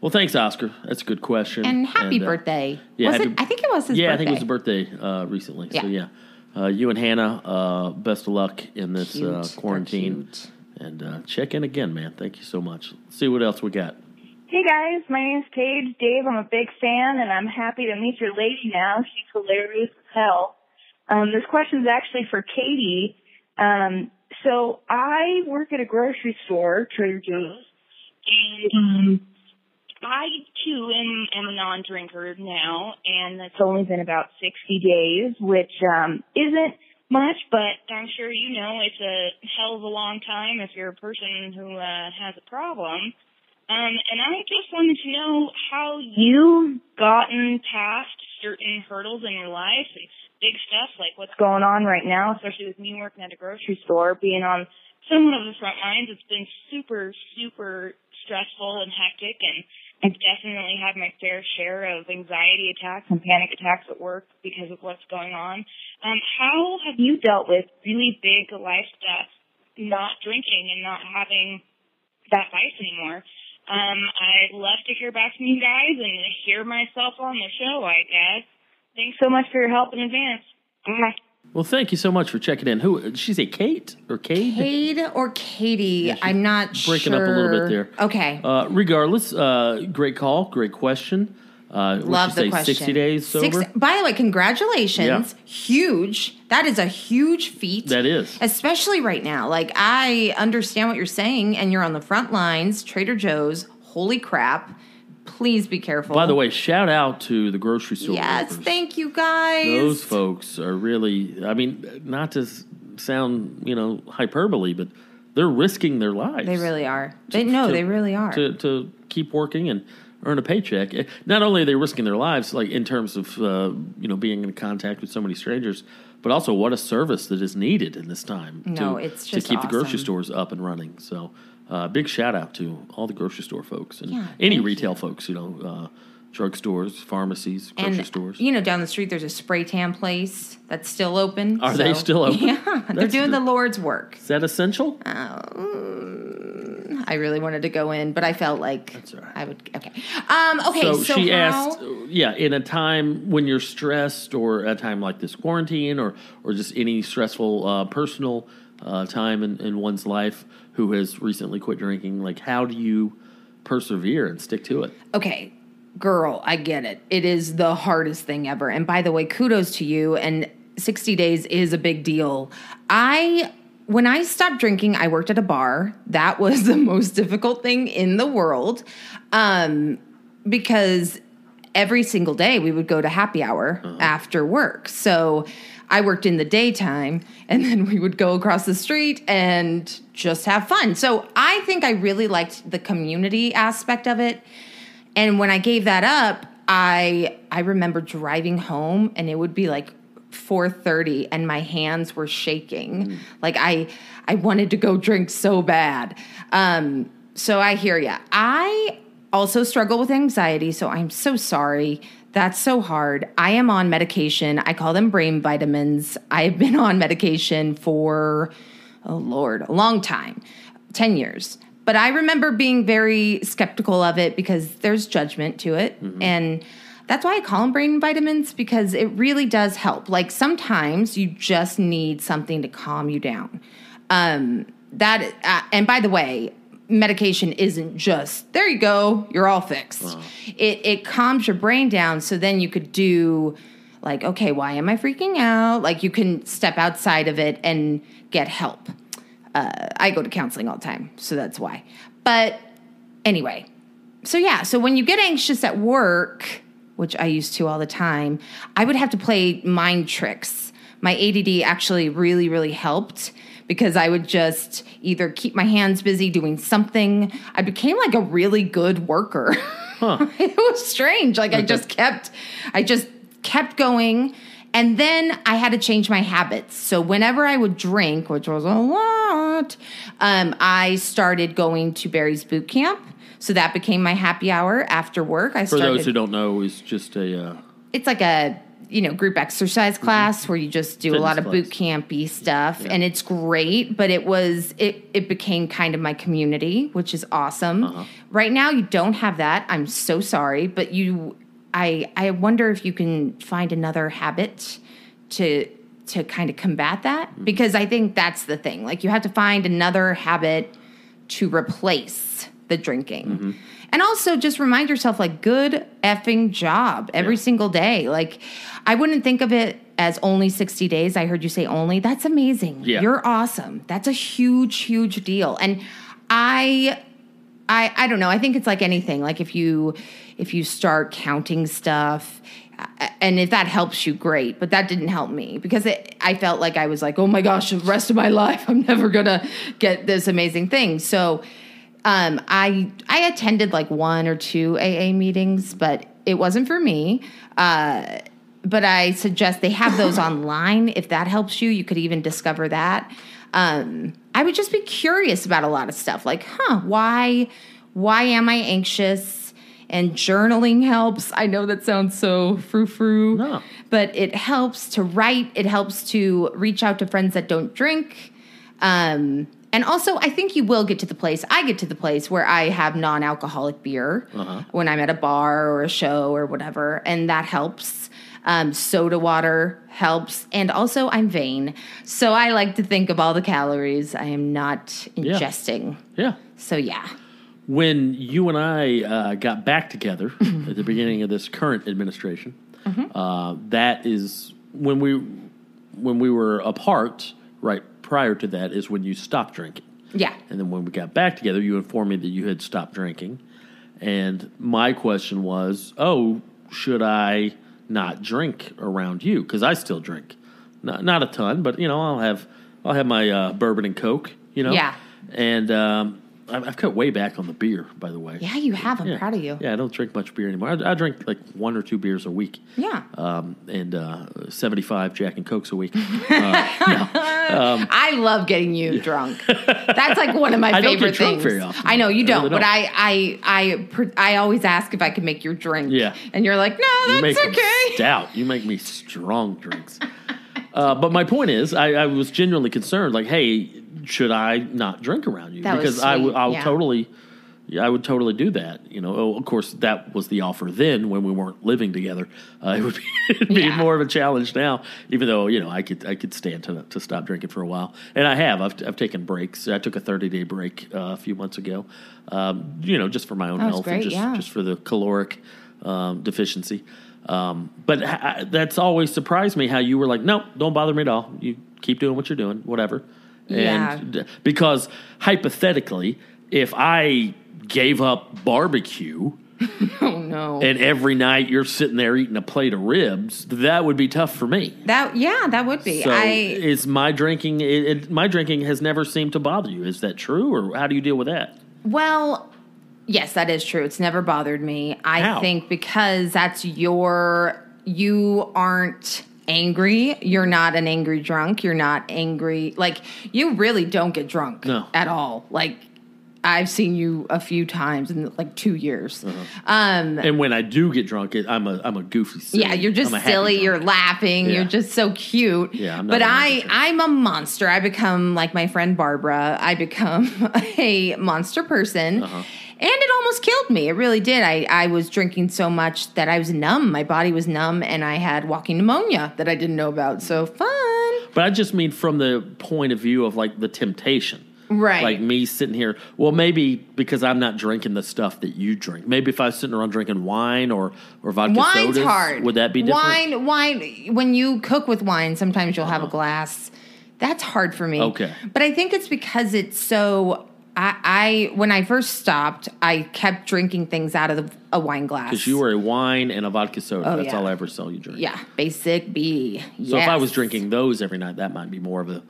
Well, thanks, Oscar. That's a good question. And happy uh, birthday. yeah, was happy- it? I think it was his birthday. yeah, birthday. I think it was a birthday uh, recently. So Yeah. yeah, uh, you and Hannah, uh, best of luck in this Cute. uh, quarantine. cute. And uh, check in again, man. Thank you so much. Let's see what else we got. Hey guys, my name's Paige. Dave, I'm a big fan, and I'm happy to meet your lady now. She's hilarious as hell. Um, this question is actually for Katie. Um, so I work at a grocery store, Trader Joe's, and um, I too am, am a non-drinker now, and it's only been about 60 days, which um, isn't much, but I'm sure you know it's a hell of a long time if you're a person who uh, has a problem. Um, and I just wanted to know how you've gotten past certain hurdles in your life. Big stuff like what's going on right now, especially with me working at a grocery store, being on somewhat of the front lines. It's been super, super stressful and hectic, and I've definitely had my fair share of anxiety attacks and panic attacks at work because of what's going on. Um, how have you dealt with really big life stuff, not drinking and not having that vice anymore? Um, I'd love to hear back from you guys and hear myself on the show, I guess. Thanks so much for your help in advance. Bye. Well, thank you so much for checking in. Who she say? Kate or Cade? Cade or Katie? I'm not breaking sure. up a little bit there. Okay. Uh, regardless, uh, great call, great question. Uh, Love the say, question. Sixty days sober. Six- by the way, congratulations. Huge. That is a huge feat. That is. Especially right now. Like, I understand what you're saying, and you're on the front lines, Trader Joe's. Holy crap. Please be careful. By the way, shout out to the grocery store. yes, workers. thank you guys. Those folks are really. I mean, not to sound you know hyperbole, but they're risking their lives. They really are. They no, to- they really are. to to keep working and earn a paycheck. Eh, Not only are they risking their lives, like in terms of uh, you know being in contact with so many strangers, but also what a service that is needed in this time. No, to, it's to keep the grocery stores up and running. So, uh, big shout out to all the grocery store folks and Yeah, any retail folks. You know, uh, drugstores, pharmacies, grocery and stores. you know, down the street there's a spray tan place that's still open. Are they still open? [LAUGHS] Yeah, they're doing good. the Lord's work. is that essential? I really wanted to go in, but I felt like all right. I would. Okay. Um. Okay. So, so, she how, asked, yeah, in a time when you're stressed, or a time like this quarantine, or or just any stressful uh, personal uh, time in, in one's life, who has recently quit drinking, like how do you persevere and stick to it? Okay, girl, I get it. It is the hardest thing ever. And by the way, kudos to you. And 60 days is a big deal. I. When I stopped drinking, I worked at a bar. That was [LAUGHS] the most difficult thing in the world. Um, because every single day we would go to happy hour after work. So I worked in the daytime and [LAUGHS] then we would go across the street and just have fun. So I think I really liked the community aspect of it. And when I gave that up, I I remember driving home and it would be like 4:30 and my hands were shaking. Like I I wanted to go drink so bad. Um so I hear ya. I also struggle with anxiety, so I'm so sorry. That's so hard. I am on medication. I call them brain vitamins. I've been on medication for oh lord, a long time. 10 years. But I remember being very skeptical of it because there's judgment to it. And that's why I call them brain vitamins because it really does help. Like sometimes you just need something to calm you down. Um, that uh, and by the way, medication isn't just there. You go, you're all fixed. It it calms your brain down, so then you could do like, okay, why am I freaking out? Like you can step outside of it and get help. Uh, I go to counseling all the time, so that's why. But anyway, so yeah, so when you get anxious at work, which I used to all the time, I would have to play mind tricks. My ADD actually really, really helped because I would just either keep my hands busy doing something. I became like a really good worker. [LAUGHS] it was strange. Like I just kept, I just kept going. And then I had to change my habits. So whenever I would drink, which was a lot, um, I started going to Barry's boot camp. So that became my happy hour after work. I For started. those who don't know, is just a uh, it's like a you know group exercise class where you just do a lot of Mm-hmm. Boot campy stuff, and it's great. But it was it it became kind of my community, which is awesome. Uh-huh. Right now, you don't have that. I'm so sorry, but you. I I wonder if you can find another habit to to kind of combat that Mm-hmm. because I think that's the thing. Like you have to find another habit to replace the drinking. Mm-hmm. And also just remind yourself like good effing job every single day. Like I wouldn't think of it as only 60 days. I heard you say only. That's amazing. Yeah. You're awesome. That's a huge huge deal. And I I I don't know. I think it's like anything. Like if you if you start counting stuff uh, and if that helps you great, but that didn't help me because it, I felt like I was like, "Oh my gosh, the rest of my [LAUGHS] life I'm never going to get this amazing thing." So um I I attended like one or two AA meetings, but it wasn't for me. Uh but I suggest they have those [LAUGHS] online. If that helps you, you could even discover that. Um, I would just be curious about a lot of stuff, like, huh, why, why am I anxious? And journaling helps. I know that sounds so frou frou, No. but it helps to write. It helps to reach out to friends that don't drink. Um, and also, I think you will get to the place. I get to the place where I have non-alcoholic beer when I'm at a bar or a show or whatever, and that helps. Um, soda water helps, and also I'm vain, so I like to think of all the calories I am not ingesting. Yeah. So yeah, when you and I uh, got back together [LAUGHS] at the beginning of this current administration, uh, that is when we when we were apart. Right prior to that is when you stopped drinking, yeah, and then when we got back together, you informed me that you had stopped drinking, and my question was, "Oh, should I not drink around you? Because I still drink, not not a ton, but you know, I'll have I'll have my uh, bourbon and coke, you know, Yeah. and." Um, I've I've cut way back on the beer, by the way. yeah. You have. I'm Yeah. proud of you. Yeah, I don't drink much beer anymore. I, I drink like one or two beers a week. Yeah. Um, and uh, 75 Jack and Cokes a week. [LAUGHS] I love getting you drunk. [LAUGHS] That's like one of my I don't favorite things. very often. I know you don't, really but don't. I, I, I, I always ask if I can make your drink. Yeah. and you're like, no, you that's make them okay. stout. You make me strong drinks. Uh, but my point is, I, I was genuinely concerned. Like, hey, should I not drink around you? That because I would, sweet, I would yeah. totally, yeah, I would totally do that. You know, oh, of course, that was the offer then when we weren't living together. Uh, it would be, [LAUGHS] it'd be Yeah. more of a challenge now. Even though you know, I could, I could stand to to stop drinking for a while, and I have. I've, I've taken breaks. I took a thirty day break uh, a few months ago. Um, you know, just for my own health great, and just yeah. just for the caloric um, deficiency. Um, but ha- that's always surprised me how you were like, no, don't bother me at all. You keep doing what you're doing, whatever. Yeah. And d- because hypothetically, if I gave up barbecue [LAUGHS] Oh no, and every night you're sitting there eating a plate of ribs, that would be tough for me. that yeah, that would be. So I is my drinking? It, it, my drinking has never seemed to bother you. Is that true, or how do you deal with that? well, yes, that is true. It's never bothered me. I How? think because that's your, you aren't angry. You're not an angry drunk. You're not angry. Like you really don't get drunk No. at all. Like. I've seen you a few times in like two years. Uh-huh. Um, And when I do get drunk, it, I'm a I'm a goofy. Silly. Yeah, you're just I'm a happy silly. You're laughing. Yeah. You're just so cute. Yeah, I'm not but I. I'm a monster. I become like my friend Barbara. I become [LAUGHS] a monster person, Uh-huh. And it almost killed me. It really did. I, I was drinking so much that I was numb. My body was numb, and I had walking pneumonia that I didn't know about. So fun, But I just mean from the point of view of like the temptation. right? Like me sitting here, well, maybe because I'm not drinking the stuff that you drink. Maybe if I was sitting around drinking wine or or vodka Wine's sodas, hard. would that be different? Wine, wine. When you cook with wine, sometimes you'll have a glass. That's hard for me. Uh-huh. Okay. but I think it's because it's so. I, I when I first stopped, I kept drinking things out of the, a wine glass. Because you were a wine and a vodka soda. Oh, That's yeah. all I ever saw you drink. yeah, basic B. So if I was drinking those every night, that might be more of a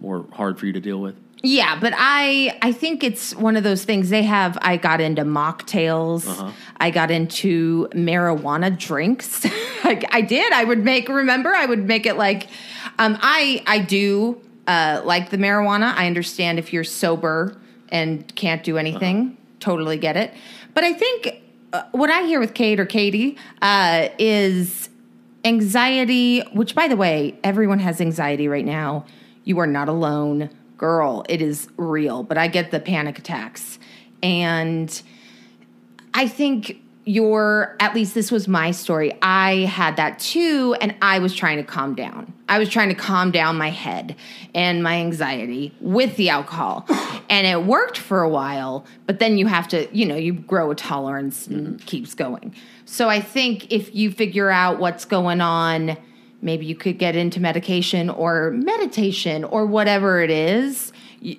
more hard for you to deal with. Yeah, but I I think it's one of those things they have I got into mocktails. Uh-huh. I got into marijuana drinks. [LAUGHS] I, I did. I would make remember I would make it like um I I do uh like the marijuana. I understand if you're sober and can't do anything. Uh-huh. Totally get it. But I think uh, what I hear with Kate or Katie uh is anxiety, which by the way, everyone has anxiety right now. You are not alone. Girl, it is real, but I get the panic attacks. And I think your, at least this was my story. I had that too, and I was trying to calm down. I was trying to calm down my head and my anxiety with the alcohol. [SIGHS] And it worked for a while, but then you have to, you know, you grow a tolerance and mm-hmm. keeps going. So I think if you figure out what's going on, maybe you could get into medication or meditation or whatever it is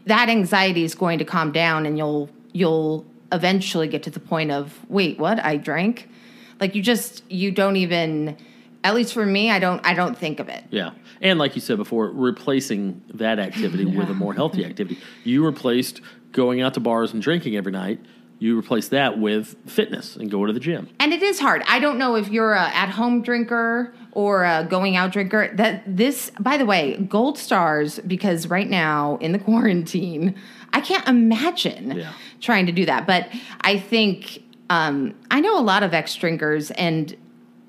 that anxiety is going to calm down and you'll you'll eventually get to the point of wait what i drank like you just you don't even at least for me i don't i don't think of it Yeah. And like you said before, replacing that activity [LAUGHS] with a more healthy activity. You replaced going out to bars and drinking every night you replace that with fitness and go to the gym. And it is hard. I don't know if you're a at home drinker or a going out drinker. That this, by the way, gold stars because right now in the [LAUGHS] quarantine, I can't imagine Yeah. trying to do that. But I think um, I know a lot of ex drinkers, and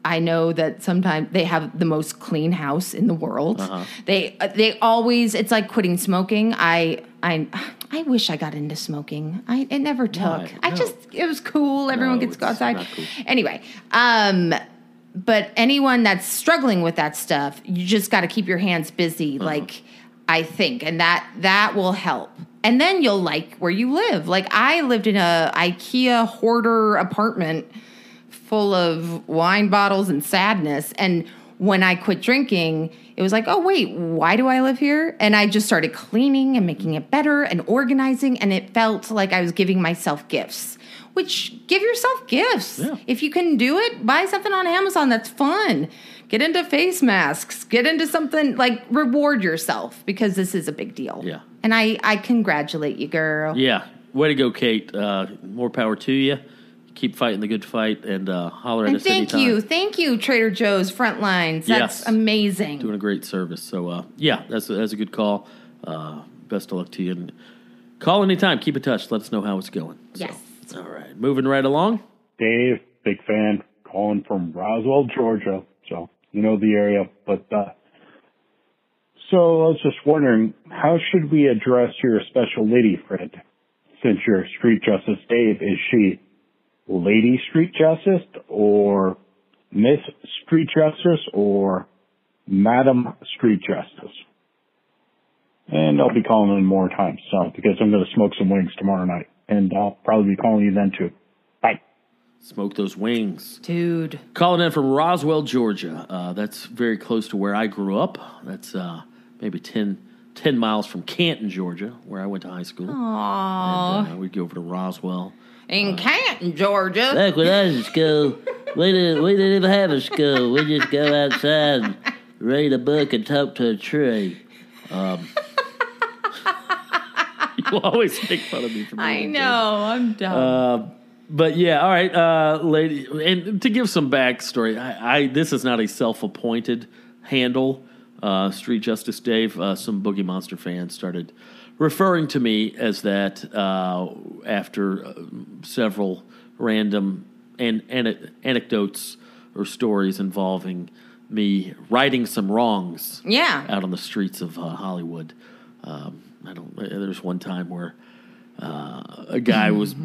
I know that sometimes they have the most clean house in the world. Uh-huh. They they always it's like quitting smoking. I I I wish I got into smoking. I it never took. I No. just it was cool. Everyone No, gets to go outside. cool. Anyway, um, but anyone that's struggling with that stuff, you just got to keep your hands busy. Uh-huh. Like I think, and that that will help. And then you'll like where you live. Like I lived in a IKEA hoarder apartment full of wine bottles and sadness. And when I quit drinking, it was like, oh, wait, why do I live here? And I just started cleaning and making it better and organizing. And it felt like I was giving myself gifts, which give yourself gifts. Yeah. If you can do it, buy something on Amazon that's fun. Get into face masks, get into something like reward yourself because this is a big deal. Yeah. And I, I congratulate you, girl. Yeah, way to go, Kate. Uh, more power to you. Keep fighting the good fight and uh, holler at And us thank anytime. you, thank you, Trader Joe's front lines. That's Yes. amazing. Doing a great service. So uh, yeah, that's a, that's a good call. Uh, best of luck to you. And call anytime. Keep in touch. Let us know how it's going. So, Yes. all right, moving right along. Dave, big fan, calling from Roswell, Georgia. So you know the area, but uh, so I was just wondering, how should we address your special lady friend? Since you're Street Justice Dave, is she Lady Street Justice or Miss Street Justice or Madam Street Justice? And I'll be calling in more times, so because I'm going to smoke some wings tomorrow night, and I'll probably be calling you then too. Bye. Smoke those wings. Dude. Calling in from Roswell, Georgia. Uh, that's very close to where I grew up. That's uh, maybe 10, 10 miles from Canton, Georgia, where I went to high school. Aww. And, uh, we'd go over to Roswell. In Canton, Georgia. Back when I was in school, we didn't, we didn't even have a school. We just go outside and read a book and talk to a tree. [LAUGHS] You always make fun of me for my I know. I'm dumb. Uh, but yeah, all right, uh, lady. And to give some backstory, I, I this is not a self-appointed handle. Uh, Street Justice Dave, uh, some Boogie Monster fans started referring to me as that uh, after uh, several random an- an- anecdotes or stories involving me righting some wrongs yeah. out on the streets of uh, Hollywood. Um, I don't. There's one time where uh, a guy was [LAUGHS]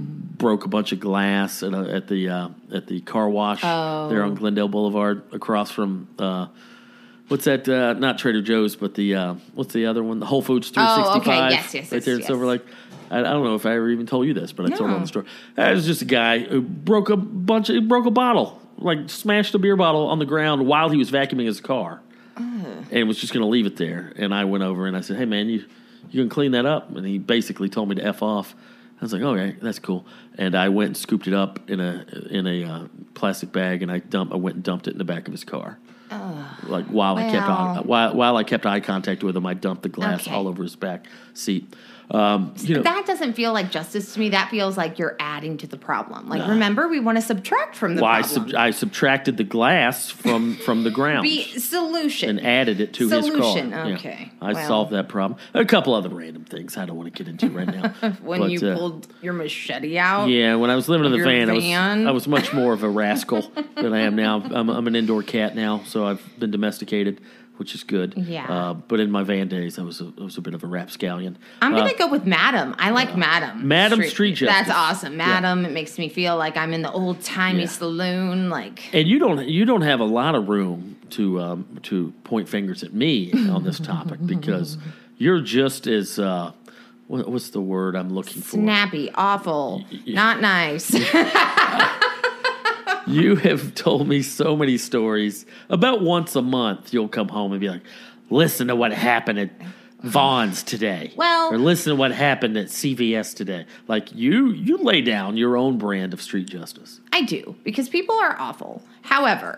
broke a bunch of glass at, a, at the uh, at the car wash Oh. there on Glendale Boulevard, across from uh, what's that? Uh, not Trader Joe's, but the uh, what's the other one? The Whole Foods 365. Oh, okay. 365. Yes, yes, right yes, there in yes. Silver Lake. I, I don't know if I ever even told you this, but I told it on the store. It was just a guy who broke a bunch. Of, broke a bottle, like smashed a beer bottle on the ground while he was vacuuming his car and was just going to leave it there. And I went over and I said, "Hey, man, you you can clean that up." And he basically told me to f off. I was like, "Okay, that's cool." And I went and scooped it up in a in a uh, plastic bag, and I dump. I went and dumped it in the back of his car. Like while I kept while while I kept eye contact with him, I dumped the glass Okay. all over his back seat. Um, you know, that doesn't feel like justice to me. That feels like you're adding to the problem. Like, remember, we want to subtract from the well, I, problem. sub- I subtracted the glass from from the ground. Be solution. and added it to Solution, his car. Yeah. okay. I Well. solved that problem. A couple other random things I don't want to get into right now. [LAUGHS] when But, you uh, pulled your machete out. Yeah, when I was living in the Your van, I was. I was much more of a rascal [LAUGHS] than I am now. I'm, I'm an indoor cat now, so I've been domesticated, which is good. Yeah. Uh, but in my van days, I was a, I was a bit of a rapscallion. I'm gonna Uh, go with Madam. I like Madam. Madam Street That's Justice. awesome. Yeah. Madam. It makes me feel like I'm in the old timey Yeah. saloon. Like And you don't you don't have a lot of room to um, to point fingers at me on this [LAUGHS] topic because you're just as uh, what, what's the word I'm looking for? snappy, awful, not nice. [LAUGHS] [LAUGHS] You have told me so many stories. About once a month, you'll come home and be like, "Listen to what happened at Vons today." Well- or listen to what happened at CVS today. Like you, you lay down your own brand of street justice. I do because people are awful. However,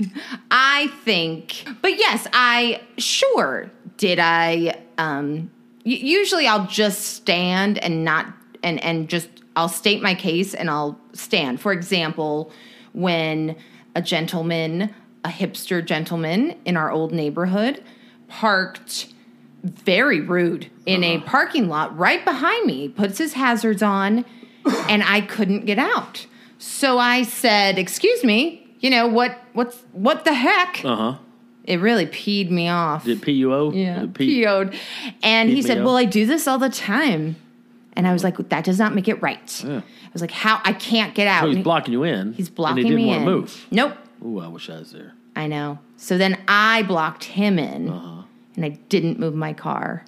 [LAUGHS] I think, but yes, I sure did. I um, usually I'll just stand and not and and just I'll state my case and I'll stand. For example, when a gentleman, a hipster gentleman in our old neighborhood, parked very rude in a parking lot right behind me, puts his hazards on, [LAUGHS] and I couldn't get out. So I said, "Excuse me, you know what? What's what the heck?" Uh huh. It really peed me off. Did PUO? Yeah, Did P- PO'd. And he said. Well, I do this all the time. And I was like, That does not make it right. Yeah. I was like, How? I can't get out. So he's he- blocking you in. He's blocking and he didn't me want in. to move. Nope. Ooh, I wish I was there. I know. So then I blocked him in Uh-huh. and I didn't move my car.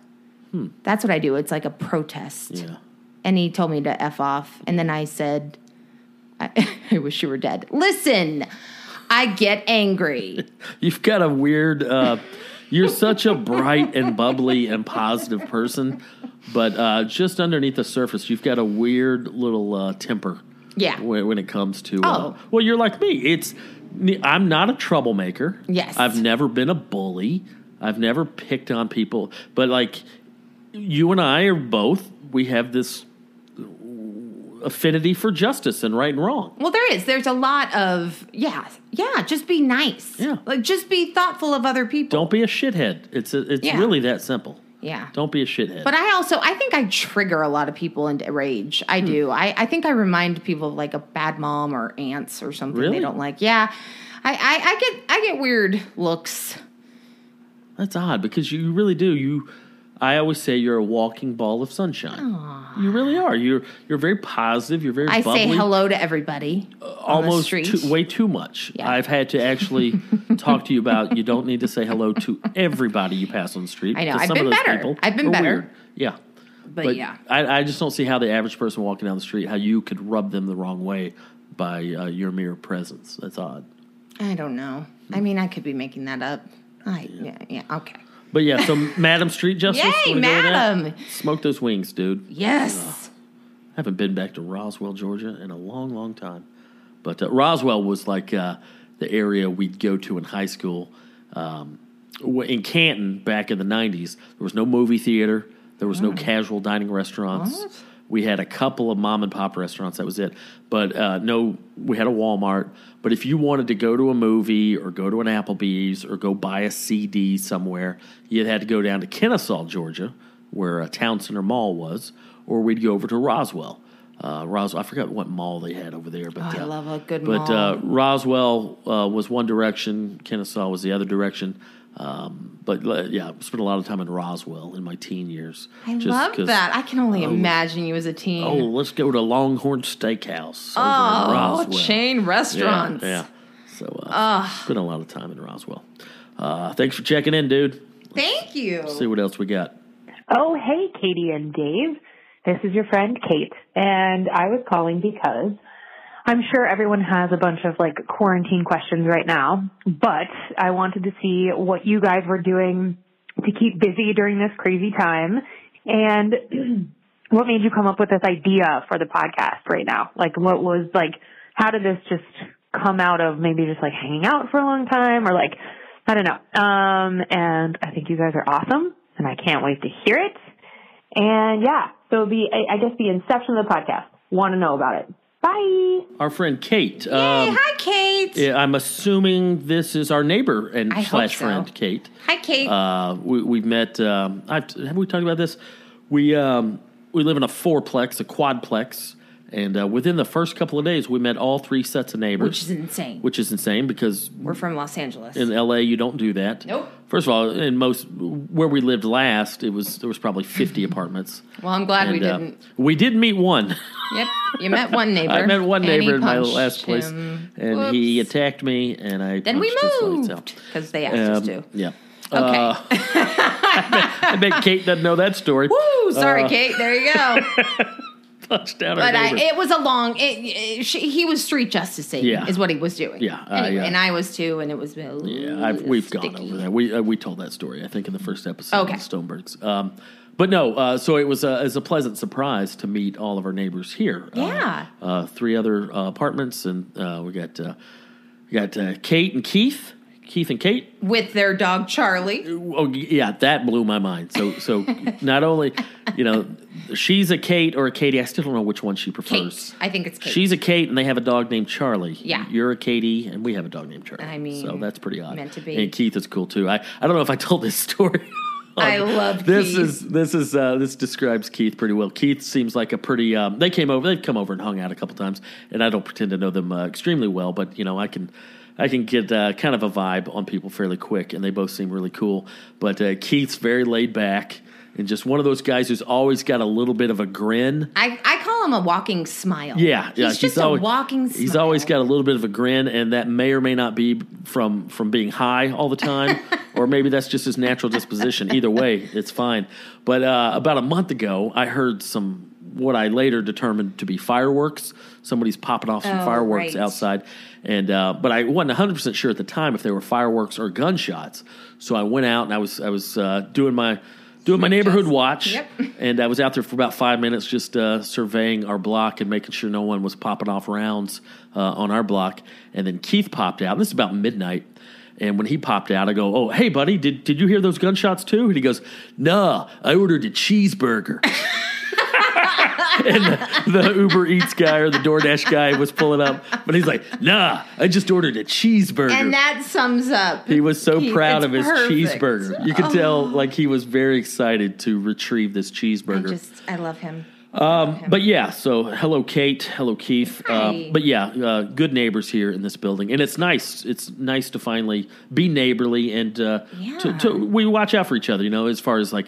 That's what I do. It's like a protest. Hmm. Yeah. And he told me to F off. And then I said, I, [LAUGHS] I wish you were dead. Listen, I get angry. [LAUGHS] You've got a weird. Uh, you're such a bright and bubbly and positive person, but uh, just underneath the surface, you've got a weird little uh, temper. Yeah. When, when it comes to. Uh, Oh. well, you're like me. It's. I'm not a troublemaker. Yes. I've never been a bully. I've never picked on people, but like you and I are both. We have this affinity for justice and right and wrong. Well, there is. There's a lot of yeah, yeah. Just be nice. Yeah. like just be thoughtful of other people. Don't be a shithead. It's a, it's Yeah. really that simple. Yeah. Don't be a shithead. But I also I think I trigger a lot of people into rage. I hmm. do. I, I think I remind people of like a bad mom or aunts or something Really? they don't like. Yeah. I, I, I get I get weird looks. That's odd because you really do. You, I always say you're a walking ball of sunshine. You really are. You're you're very positive. You're very. I bubbly, say hello to everybody. on the Almost too, way too much. Yeah. I've had to actually [LAUGHS] talk to you about. You don't need to say hello to everybody you pass on the street. I know. I've some been better. people I've been better. weird. Yeah. but, yeah. I, I just don't see how the average person walking down the street how you could rub them the wrong way by uh, your mere presence. That's odd. I don't know. I mean I could be making that up. I yeah, yeah, okay. But yeah, so Madam Street Justice. Yay, wanna go with that? Madam. Smoke those wings, dude. Yes. I haven't been back to Roswell, Georgia in a long, long time. But uh, Roswell was like uh, the area we'd go to in high school. Um, w- in Canton, back in the 90s, there was no movie theater, there was no casual dining restaurants. We had a couple of mom and pop restaurants, that was it. But uh, no, we had a Walmart. But if you wanted to go to a movie or go to an Applebee's or go buy a CD somewhere, you had to go down to Kennesaw, Georgia, where a Town Center Mall was, or we'd go over to Roswell. Uh, Roswell, I forgot what mall they had over there, but Oh, I uh, love a good But mall. uh, Roswell uh, was one direction, Kennesaw was the other direction. Um, but yeah, I spent a lot of time in Roswell in my teen years. I just love 'cause, that. I can only imagine you as a teen. Oh, let's go to Longhorn Steakhouse. over in Oh, Roswell. chain restaurants. yeah. So uh, spent a lot of time in Roswell. Uh, thanks for checking in, dude. Thank you. See what else we got. Oh, hey, Katie and Dave. This is your friend Kate, and I was calling because I'm sure everyone has a bunch of like quarantine questions right now, but I wanted to see what you guys were doing to keep busy during this crazy time and [CLEARS THROAT] what made you come up with this idea for the podcast right now? Like what was like, how did this just come out of maybe just like hanging out for a long time or like, I don't know. Um, and I think you guys are awesome and I can't wait to hear it. And yeah, so the, I I guess the inception of the podcast. Want to know about it. Bye. Our friend Kate. Hey, um, hi, Kate. yeah, I'm assuming this is our neighbor and I slash so. friend Kate. Hi, Kate. Uh, we, we've met. Um, I've, have we talked about this? We um, we live in a fourplex, a quadplex, and uh, within the first couple of days, we met all three sets of neighbors, which is insane. which is insane because We're from Los Angeles. in LA you don't do that. Nope. First of all, in most where we lived last, it was there was probably 50 [LAUGHS] apartments. well, I'm glad we And, uh, didn't. we did meet one. [LAUGHS] Yep. You met one [LAUGHS] neighbor. I met one neighbor in my last place, him. and he attacked me, and I Then we punched his lights moved because they asked us Um, to. Yeah. Okay. Uh, I bet Kate doesn't know that story. Woo! Sorry, uh, Kate. There you go. Punched down our But I, it was a long. It, it, she, he was street justicing. Yeah. is what he was doing. Yeah, uh, Anyway, yeah. and I was too, and it was. uh, yeah, I've, we've gone over that. We uh, we told that story, I think, in the first episode Okay. of Stonebergs. Um, but no, uh, so it was a, it was a pleasant surprise to meet all of our neighbors here. Uh, Yeah. uh, three other uh, apartments, and uh, we got uh, we got uh, Kate and Keith. Keith and Kate. with their dog Charlie. Oh yeah, that blew my mind. So so [LAUGHS] not only you know she's a Kate or a Katie. I still don't know which one she prefers. Kate. I think it's Kate. She's a Kate, and they have a dog named Charlie. Yeah. you're a Katie, and we have a dog named Charlie. I mean, so that's pretty odd. meant to be. And Keith is cool too. I, I don't know if I told this story. [LAUGHS] I love this Keith. is this is uh, this describes Keith pretty well. Keith seems like a pretty. Um, they came over. They've come over and hung out a couple times, and I don't pretend to know them uh, extremely well, but you know I can. I can get uh, kind of a vibe on people fairly quick, and they both seem really cool. But uh, Keith's very laid back and just one of those guys who's always got a little bit of a grin. I, I call him a walking smile. Yeah, he's yeah. just always, a walking. Smile. He's always got a little bit of a grin, and that may or may not be from from being high all the time, [LAUGHS] or maybe that's just his natural disposition. Either way, it's fine. But uh, about a month ago, I heard some what I later determined to be fireworks. Somebody's popping off some Oh, fireworks right. outside, and uh, but I wasn't one hundred percent sure at the time if they were fireworks or gunshots. So I went out and I was I was uh, doing my doing my neighborhood watch, Yep. [LAUGHS] and I was out there for about five minutes just uh, surveying our block and making sure no one was popping off rounds uh, on our block. And then Keith popped out. This is about midnight. And when he popped out, I go, "Oh, hey, buddy, did did you hear those gunshots too?" And he goes, "Nah, I ordered a cheeseburger." [LAUGHS] and the, the Uber Eats guy or the DoorDash guy was pulling up, but he's like, "Nah, I just ordered a cheeseburger." and that sums up. He was so Keith, proud of his perfect. cheeseburger. You could tell, like he was very excited to retrieve this I cheeseburger. just, I love him. um, but yeah, so hello, Kate. Hello, Keith. Uh, but yeah, uh, good neighbors here in this building, and it's nice. It's nice to finally be neighborly and uh, to, Yeah. to we watch out for each other. You know, as far as like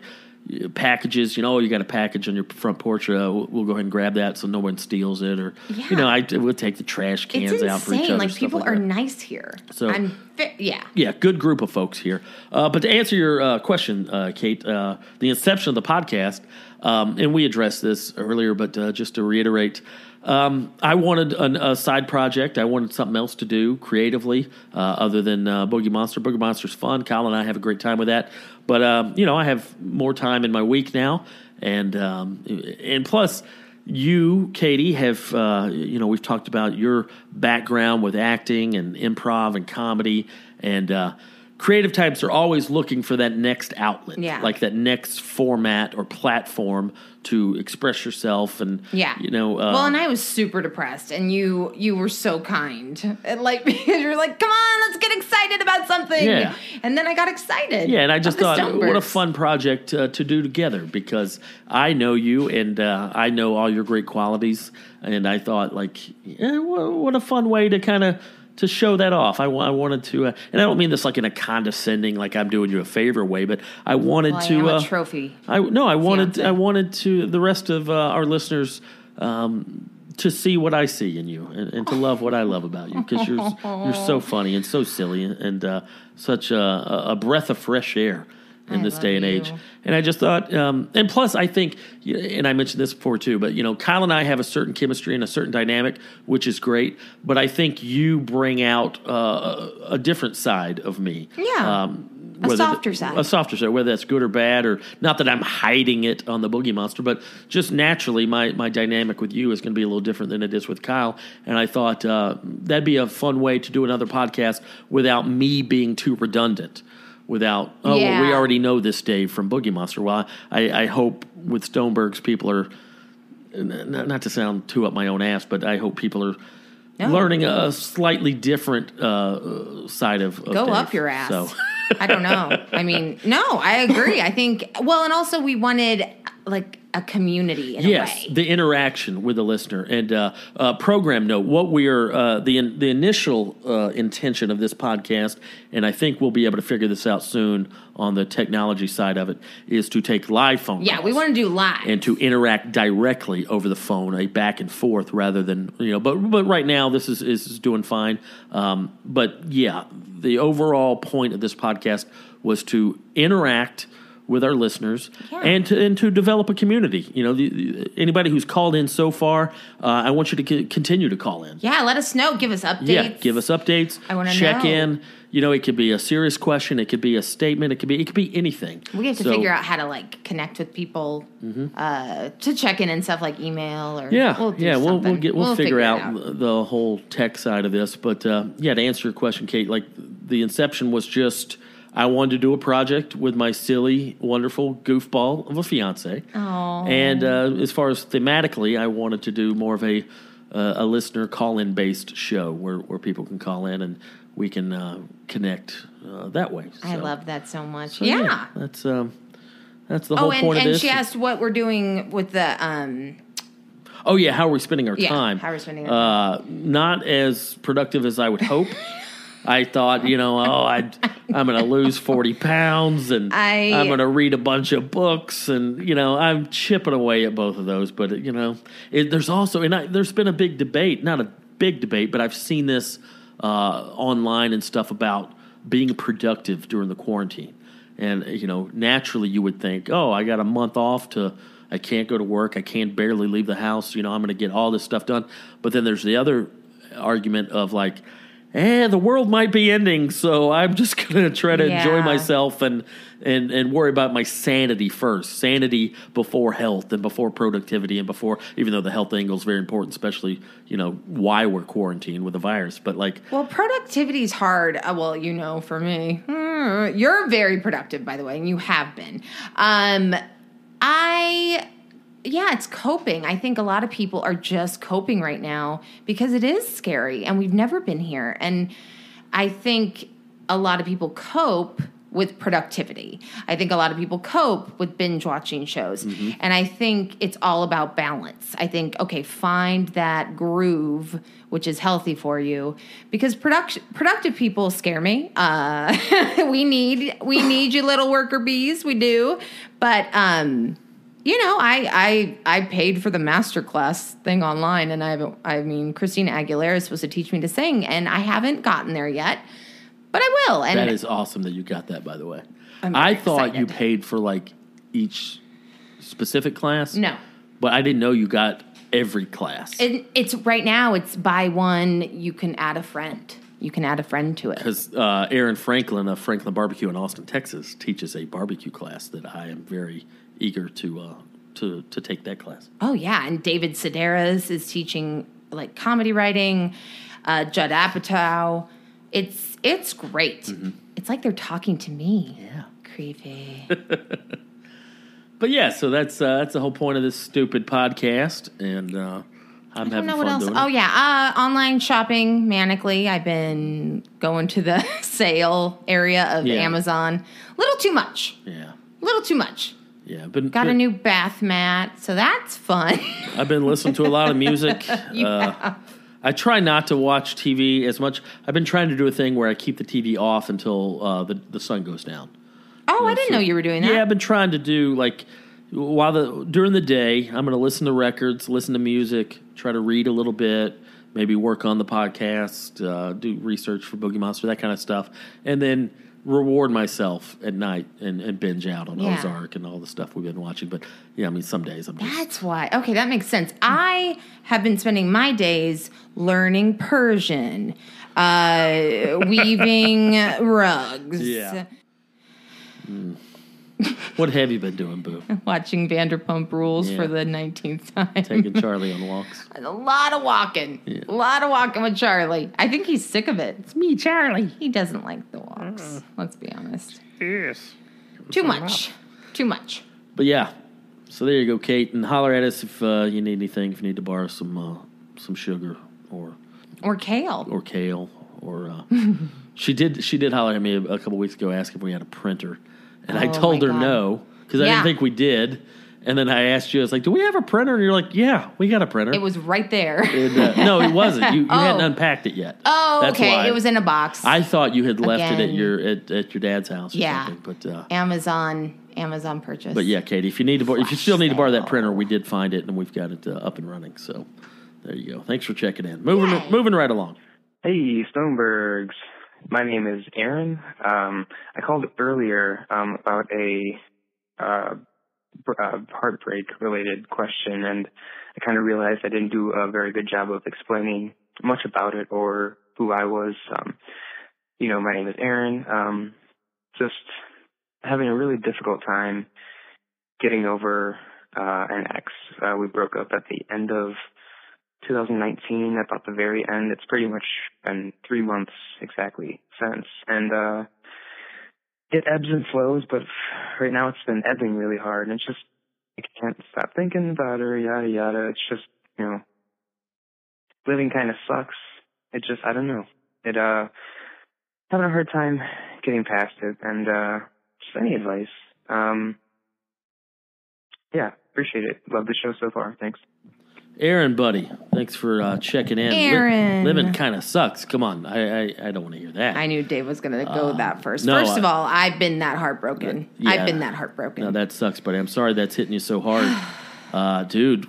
packages. You know, you got a package on your front porch. Uh, we'll, we'll go ahead and grab that so no one steals it, or Yeah. you know, I we'll take the trash cans out for each other. Like people like are that. nice here. So- I'm, fi- yeah. Yeah, good group of folks here. Uh, but to answer your uh, question, uh, Kate, uh, the inception of the podcast, um, and we addressed this earlier, but uh, just to reiterate, um, I wanted an, a side project. I wanted something else to do creatively uh, other than uh, Boogie Monster. Boogie Monster's fun. Kyle and I have a great time with that. But, um, you know, I have more time in my week now. And, um, and plus, you, Katie, have uh, you know we've talked about your background with acting and improv and comedy, and uh, creative types are always looking for that next outlet, Yeah. like that next format or platform to express yourself, and Yeah. you know, uh, well, and I was super depressed, and you you were so kind, and like [LAUGHS] because you're like, come on, let's get excited about something. Yeah. And then I got excited. Yeah, and I just thought, what a fun project uh, to do together because I know you and uh, I know all your great qualities, and I thought, like, eh, what a fun way to kind of to show that off. I, I wanted to, uh, and I don't mean this like in a condescending, like I'm doing you a favor way, but I wanted Well, to. uh, trophy. I no, I wanted Fiance. I wanted to the rest of uh, our listeners um, to see what I see in you and, and to love what I love about you because you're you're so [LAUGHS] funny and so silly and uh, such a, a breath of fresh air in I this day and age. And I just thought, um, and plus, I think, and I mentioned this before too, but you know, Kyle and I have a certain chemistry and a certain dynamic, which is great. But I think you bring out uh, a different side of me. Yeah. Um, A softer the- side. A softer side, whether that's good or bad, or not that I'm hiding it on the Boogie Monster, but just naturally, my, my dynamic with you is going to be a little different than it is with Kyle. And I thought uh, that'd be a fun way to do another podcast without me being too redundant. Without, oh, well, we already know this Dave from Boogie Monster. Well, I, I hope with Stonebergs people are, n- not to sound too up my own ass, but I hope people are No. learning a slightly different uh, side of, of Go Dave. up your ass. So. [LAUGHS] I don't know. I mean, no, I agree. I think well, and also we wanted like a community in yes, a way. the interaction with the listener and uh, uh, program note. What we are uh, the in, the initial uh, intention of this podcast, and I think we'll be able to figure this out soon on the technology side of it, is to take live phone. yeah, we want to do live. and to interact directly over the phone, a back and forth rather than you know. But but right now this is is, is doing fine. Um, but yeah, the overall point of this podcast was to interact with our listeners Yeah. and to and to develop a community. You know, the, the- anybody who's called in so far, uh, I want you to c- continue to call in. yeah, let us know. Give us updates. Yeah, give us updates. I wanna check know. in. You know, it could be a serious question. It could be a statement. It could be it could be anything. We have to So- figure out how to like connect with people uh, to check in and stuff like email or Yeah, we'll yeah, we'll we'll get we'll, figure, it out, the whole tech side of this. But uh, yeah, to answer your question, Kate, like the inception was just I wanted to do a project with my silly, wonderful goofball of a fiance. Oh. And uh, as far as thematically, I wanted to do more of a uh, a listener call in based show where where people can call in and we can uh, connect uh, that way. I love that so much. so, yeah. that's um, that's the Oh, whole and, point of and she asked what we're doing with the um Oh yeah, how are we spending our Yeah, time? how are we spending our uh, Not as productive as I would hope. [LAUGHS] I thought, you know, oh, I'd, I'm going to lose forty pounds, and I- am going to read a bunch of books, and you know, I'm chipping away at both of those. But you know, it, there's also, and I, there's been a big debate, not a big debate, but I've seen this uh, online and stuff about being productive during the quarantine. And you know, naturally, you would think, oh, I got a month off to. I can't go to work. I can't barely leave the house. You know, I'm going to get all this stuff done. But then there's the other argument of like, eh, the world might be ending, so I'm [LAUGHS] just going to try to enjoy myself and and and worry about my sanity first. Sanity before health and before productivity and before even though the health angle is very important, especially you know why we're quarantined with the virus. But like, Well, productivity is hard. Uh, well, you know, for me, Hmm, you're very productive, by the way, and you have been. Um, I, yeah, it's coping. I think a lot of people are just coping right now because it is scary, and we've never been here. And I think a lot of people cope with productivity. I think a lot of people cope with binge watching shows. And I think it's all about balance. I think, okay, find that groove which is healthy for you because production productive people scare me. Uh, [LAUGHS] we need we need you little worker bees, we do. But um you know, I I I paid for the masterclass thing online, and I. I mean, Christina Aguilera is supposed to teach me to sing, and I haven't gotten there yet, but I will. And that is awesome that you got that. By the way, I'm I thought you paid for like each specific class. no, but I didn't know you got every class. and it's right now. It's buy one, you can add a friend. You can add a friend to it. because uh, Aaron Franklin of Franklin Barbecue in Austin, Texas, teaches a barbecue class that I am very eager to uh, to to take that class. Oh yeah, and David Sedaris is teaching like comedy writing. Uh, Judd Apatow. It's it's great. It's like they're talking to me. Mm-hmm. Yeah. Creepy. [LAUGHS] But yeah, so that's uh, that's the whole point of this stupid podcast, and uh, I'm I having know fun what else. doing Oh it. yeah, uh, online shopping manically. I've been going to the [LAUGHS] sale area of Yeah. Amazon. Little too much. Yeah, A Little too much. Yeah. Been Got a new bath mat, so that's fun. [LAUGHS] I've been listening to a lot of music. [LAUGHS] uh, I try not to watch TV as much. I've been trying to do a thing where I keep the TV off until uh, the the sun goes down. oh, I didn't know you were doing that. Yeah, I've been trying to do like while the during the day, I'm going to listen to records, listen to music, try to read a little bit, maybe work on the podcast, uh, do research for Boogie Monster, that kind of stuff, and then reward myself at night and, and binge out on Yeah. Ozark and all the stuff we've been watching. But yeah, I mean, some days I'm just That's why. Okay, that makes sense. I have been spending my days learning Persian, uh, weaving [LAUGHS] rugs, Yeah. [LAUGHS] what have you been doing, Boo? watching Vanderpump Rules Yeah. for the 19th time. Taking [LAUGHS] Charlie on walks. a lot of walking. A lot of walking with Charlie. I think he's sick of it. It's Me, Charlie. He doesn't like the walks. Let's be honest. Yes. Too much. Too much. But yeah, so there you go, Kate, and holler at us if uh, you need anything. If you need to borrow some uh, some sugar or Or kale. or kale or uh, [LAUGHS] she did she did holler at me a, a couple weeks ago asking if we had a printer, and I Oh, told her God. no because I didn't think we did. And then I asked you, I was like, "Do we have a printer?" And you're like, "Yeah, we got a printer." It was right there. And, uh, no, it wasn't. You, you hadn't [LAUGHS] Oh. unpacked it yet. oh, That's okay. why. It was in a box. I thought you had left it at your at, at your dad's house. Or Yeah. something, but uh, Amazon. Amazon purchase. But yeah, Katie, if you need to, bor- if you still need to borrow that printer, we did find it and we've got it uh, up and running. So there you go. Thanks for checking in. Moving, Yay. moving right along. Hey, Stonebergs. My name is Aaron. Um, I called earlier um, about a uh, uh, heartbreak-related question, and I kind of realized I didn't do a very good job of explaining much about it or who I was. Um, you know, my name is Aaron. Um, just having a really difficult time getting over uh, an ex. Uh, we broke up at the end of 2019, about the very end. It's pretty much been three months exactly since, and uh, it ebbs and flows. But right now, it's been ebbing really hard, and it's just I can't stop thinking about her. Yada yada. It's just you know, living kind of sucks. It just I don't know. It uh, having a hard time getting past it, and uh, just any advice. Um, yeah, appreciate it. Love the show so far. Thanks. Aaron, buddy, thanks for uh, checking in. Li- Aaron. living kind of sucks. Come on, I I, I don't want to hear that. I knew Dave was going to go that first. no, first of I- all, I've been that heartbroken. Yeah. I've been that heartbroken. No, that sucks, buddy. I'm sorry that's hitting you so hard, [SIGHS] uh, dude.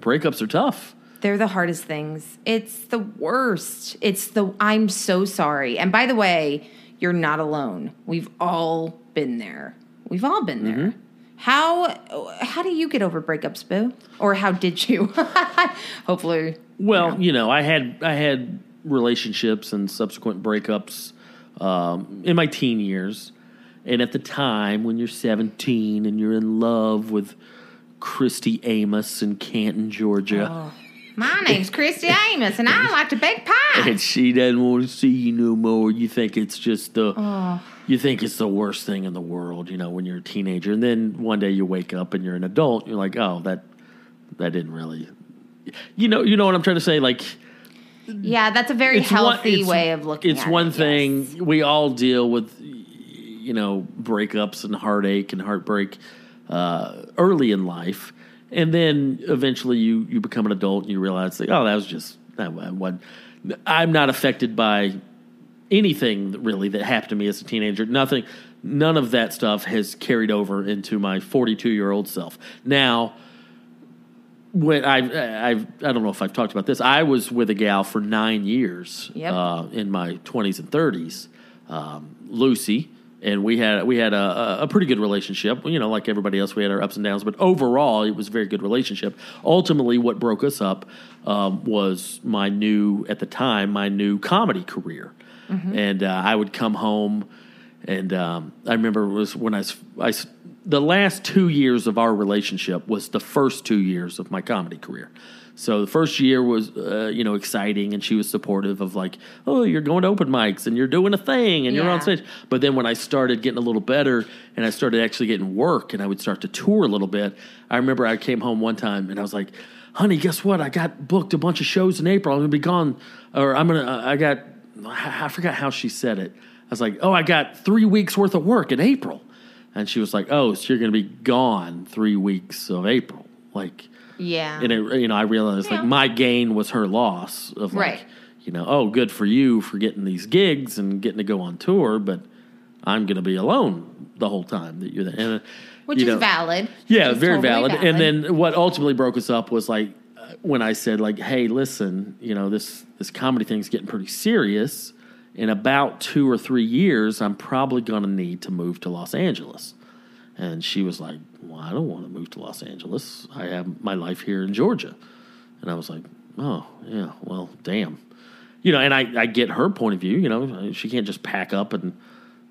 Breakups are tough. They're the hardest things. It's the worst. It's the I'm so sorry. And by the way, you're not alone. We've all been there. We've all been there. Mm-hmm. How how do you get over breakups, Boo? Or how did you? [LAUGHS] Hopefully. Well, you know, I had I had relationships and subsequent breakups um, in my teen years, and at the time when you're 17 and you're in love with Christy Amos in Canton, Georgia. Oh. My name's Christy Amos and I like to bake pie. [LAUGHS] and she doesn't want to see you no more. You think it's just the, Oh. You think it's the worst thing in the world, you know, when you're a teenager, and then one day you wake up and you're an adult. You're like, oh, that, that didn't really, you know, you know what I'm trying to say. Like, Yeah, that's a very it's one- healthy way of looking at it. It's one it. thing we all deal with, you know, breakups and heartache and heartbreak uh, early in life, and then eventually you you become an adult and you realize like, oh, that was just that one. I'm not affected by anything really that happened to me as a teenager. Nothing, none of that stuff has carried over into my 42 year old self. Now, when I I've I don't know if I've talked about this. I was with a gal for nine years Yep. uh, in my 20s and 30s, um, Lucy. And we had we had a, a- a pretty good relationship. You know, like everybody else, we had our ups and downs, but overall, it was a very good relationship. Ultimately, what broke us up um, was my new at the time my new comedy career, and uh, I would come home, and um, I remember it was when I, I the last two years of our relationship was the first two years of my comedy career. So the first year was, uh, you know, exciting, and she was supportive of like, oh, you're going to open mics and you're doing a thing and you're on stage. But then when I started getting a little better and I started actually getting work and I would start to tour a little bit, I remember I came home one time and I was like, honey, guess what? I got booked a bunch of shows in April. I'm gonna be gone, or I'm gonna. uh, I got. I forgot how she said it. I was like, oh, I got three weeks worth of work in April, and she was like, oh, so you're gonna be gone three weeks of April, like. Yeah. And it, you know, I realized like my gain was her loss of like, Right. you know, oh, good for you for getting these gigs and getting to go on tour, but I'm going to be alone the whole time that you're there. And, uh, Which is know, valid. Yeah, very totally valid. And then what ultimately broke us up was like when I said like, hey, listen, you know, this this comedy thing's getting pretty serious. In about two or three years, I'm probably going to need to move to Los Angeles. And she was like, Well, I don't want to move to Los Angeles. I have my life here in Georgia. And I was like, Oh, yeah, well, damn. You know, and I, I get her point of view. You know, she can't just pack up and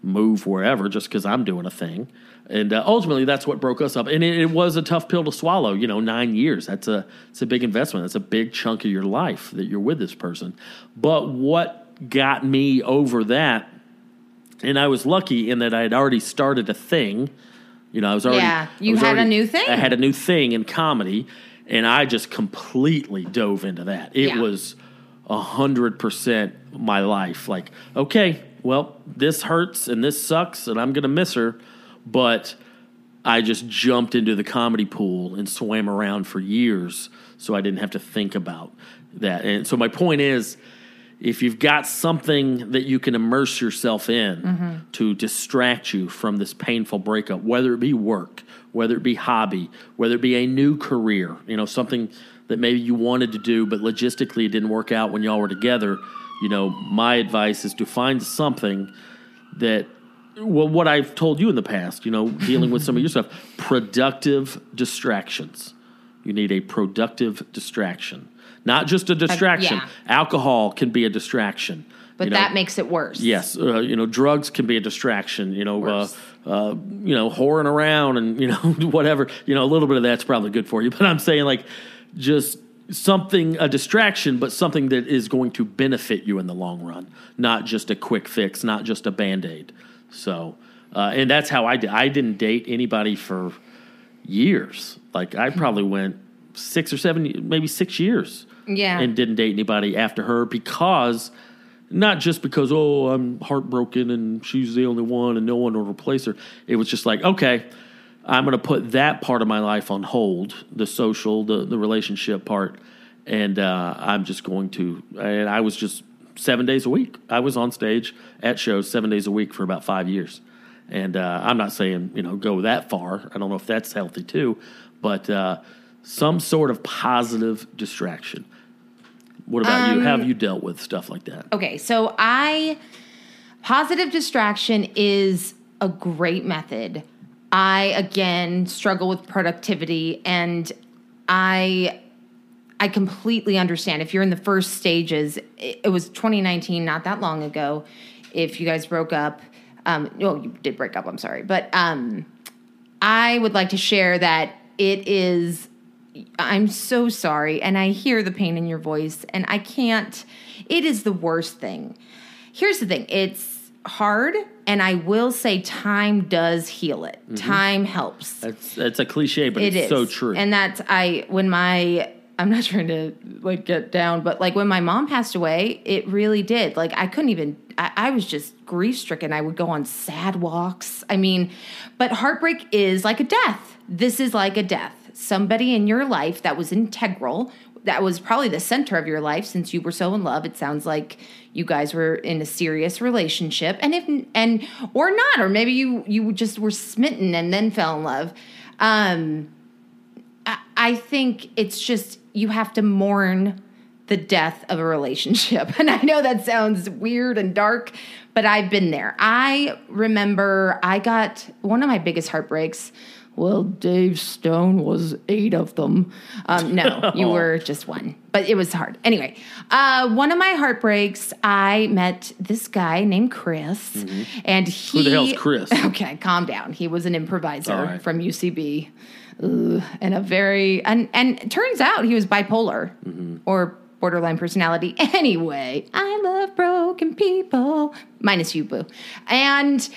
move wherever just because I'm doing a thing. And uh, ultimately, that's what broke us up. And it, it was a tough pill to swallow. You know, nine years. That's a it's a big investment. That's a big chunk of your life that you're with this person. But what got me over that, and I was lucky in that I had already started a thing. You know, I was already Yeah, you had a new thing. I had a new thing in comedy, and I just completely dove into that. It Yeah. was a hundred percent my life. Like, okay, well, this hurts and this sucks, and I'm gonna miss her, but I just jumped into the comedy pool and swam around for years, so I didn't have to think about that. And so my point is, if you've got something that you can immerse yourself in mm-hmm. to distract you from this painful breakup, whether it be work, whether it be hobby, whether it be a new career, you know, something that maybe you wanted to do, but logistically it didn't work out when y'all were together, you know, my advice is to find something that well, what I've told you in the past, you know, dealing with some of your stuff, productive distractions. You need a productive distraction, not just a distraction. yeah. Alcohol can be a distraction. But you know. that makes it worse. Yes, uh, you know, drugs can be a distraction. You know, uh, uh, you know, whoring around and you know [LAUGHS] whatever. You know, a little bit of that's probably good for you. But I'm saying like, just something a distraction, but something that is going to benefit you in the long run, not just a quick fix, not just a band aid. So, uh, and that's how I did. I didn't date anybody for years. Like I probably went six or seven, maybe six years, Yeah. and didn't date anybody after her because not just because oh I'm heartbroken and she's the only one and no one will replace her. It was just like okay, I'm going to put that part of my life on hold, the social, the the relationship part, and uh, I'm just going to. And I was just seven days a week. I was on stage at shows seven days a week for about five years. And uh, I'm not saying you know go that far. I don't know if that's healthy too, but uh, some sort of positive distraction. What about you? How have you dealt with stuff like that? Okay, so I positive distraction is a great method. I again struggle with productivity and I I completely understand if you're in the first stages. It, it was 2019, not that long ago. If you guys broke up, um, no, you did break up. I'm sorry, but um, I would like to share that it is. I'm so sorry, and I hear the pain in your voice, and I can't. It is the worst thing. Here's the thing: it's hard, and I will say time does heal it. Mm-hmm. Time helps. That's that's a cliche, but It it's is so true. And that's I when my I'm not [LAUGHS] trying to like get down, but like when my mom passed away, it really did. Like I couldn't even. I, I was just grief stricken. I would go on sad walks. I mean, but heartbreak is like a death. This is like a death. Somebody in your life that was integral. That was probably the center of your life since you were so in love. It sounds like you guys were in a serious relationship, and if and or not, or maybe you you just were smitten and then fell in love. Um, I- I think it's just you have to mourn the death of a relationship. [LAUGHS] And I know that sounds weird and dark, but I've been there. I remember I got one of my biggest heartbreaks. Well, Dave Stone was eight of them. Um, no, [LAUGHS] you were just one, but it was hard. Anyway, uh, one of my heartbreaks, I met this guy named Chris, and he. Who the hell's Chris? [LAUGHS] Okay, calm down. He was an improviser right. from UCB, Ugh, and a very and and it turns out he was bipolar or borderline personality. [LAUGHS] Anyway, I love broken people, minus you, boo, and.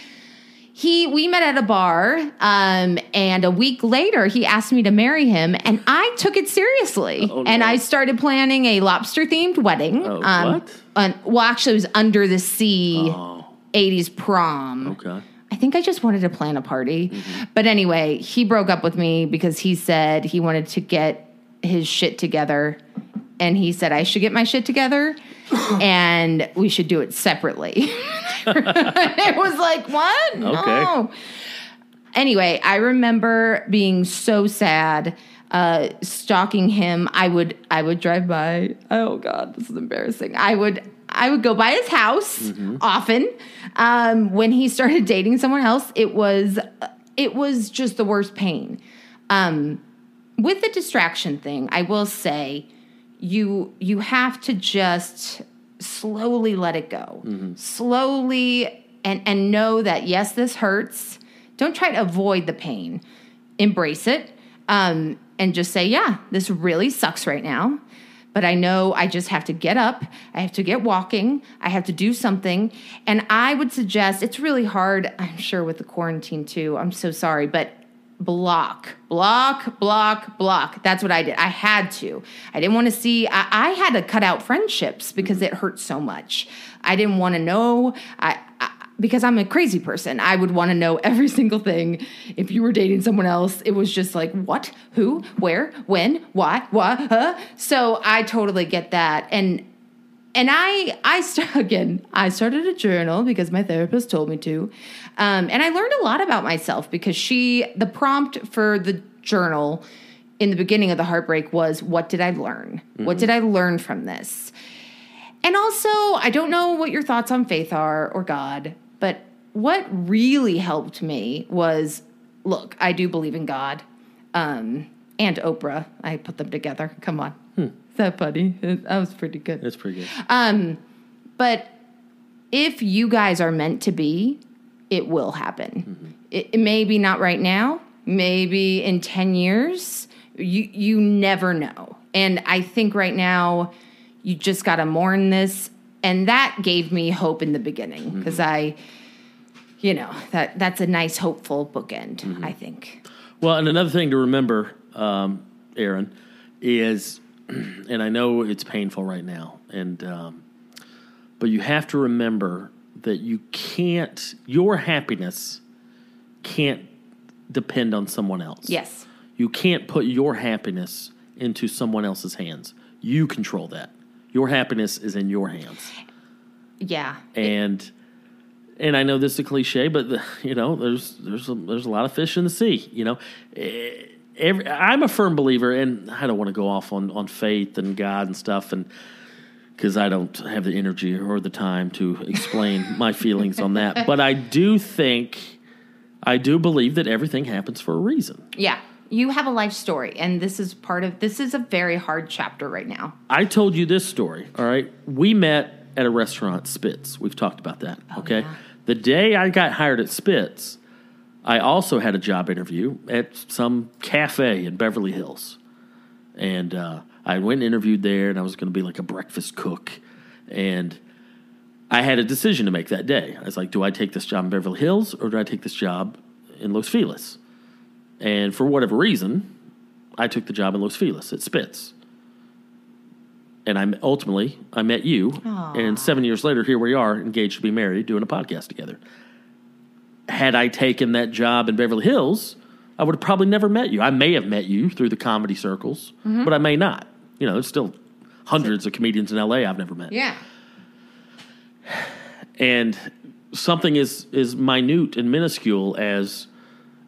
He, we met at a bar, um, and a week later, he asked me to marry him, and I took it seriously. Oh, And no. I started planning a lobster themed wedding. Oh, um, what? well, actually, it was under the sea Oh, 80s prom. okay. I think I just wanted to plan a party. But anyway, he broke up with me because he said he wanted to get his shit together. And he said I should get my shit together [COUGHS] and we should do it separately. [LAUGHS] it was like, what? No. Okay. Anyway, I remember being so sad, uh, stalking him. I would I would drive by. Oh God, this is embarrassing. I would I would go by his house often. Um, when he started [LAUGHS] dating someone else, it was it was just the worst pain. Um, with the distraction thing, I will say you you have to just slowly let it go. Slowly and and know that yes, this hurts. Don't try to avoid the pain. Embrace it. Um, and just say, yeah, this really sucks right now. But I know I just have to get up. I have to get walking. I have to do something. And I would suggest it's really hard, I'm sure, with the quarantine too. I'm so sorry, but block, block, block, block. That's what I did. I had to. I didn't want to see, I, I had to cut out friendships because it hurt so much. I didn't want to know. I, I because I'm a crazy person. I would want to know every [LAUGHS] single thing. If you were dating someone else, it was just like, what, who, where, when, why, what, huh? So I totally get that. And and I I [LAUGHS] st- again I started a journal because my therapist told me to, um, and I learned a lot about myself because she the prompt for the journal in the beginning of the heartbreak was what did I learn? What did I learn from this? And also, I don't know what your thoughts on faith are or God, but what really helped me was look, I do believe in God um, and Oprah. I put them together. Come on. Is that funny? That was pretty good. That's pretty good. Um, but if you guys are meant to be, it will happen. It, it may be not right now, maybe in 10 years. You you never know. And I think right now you just got to mourn this. And that gave me hope in the beginning because I, you know, that that's a nice, hopeful bookend, I think. Well, and another thing to remember, um, Aaron, is, [CLEARS THROAT] and I know it's painful right now, and um, but you have to remember that you can't. Your happiness can't depend on someone else. Yes. You can't put your happiness into someone else's hands. You control that. Your happiness is in your hands. Yeah. And and I know this is a cliche, but the, you know, there's there's a, there's a lot of fish in the sea. You know, Eh, every, I'm a firm believer, and I don't want to go off on on faith and God and stuff, and because I don't have the energy or the time to explain [LAUGHS] my feelings on that. But I do think, I do believe that everything happens for a reason. Yeah. You have a life story, and this is part of this is a very hard chapter right now. I told you this story, all right? We met at a restaurant, Spitz. We've talked about that, oh, okay? The day I got hired at Spitz, I also had a job interview at some cafe in Beverly Hills. And uh, I went and interviewed there, and I was going to be like a breakfast cook. And I had a decision to make that day. I was like, do I take this job in Beverly Hills or do I take this job in Los Feliz? And for whatever reason, I took the job in Los Feliz at Spitz. And I ultimately I met you, and seven years later, here we are, engaged to be married, doing a podcast together. Had I taken that job in Beverly Hills, I would have probably never met you. I may have met you through the comedy circles, Mhm. but I may not. You know, there's still hundreds of comedians in LA I've never met Yeah. [SIGHS] and something is as minute and minuscule as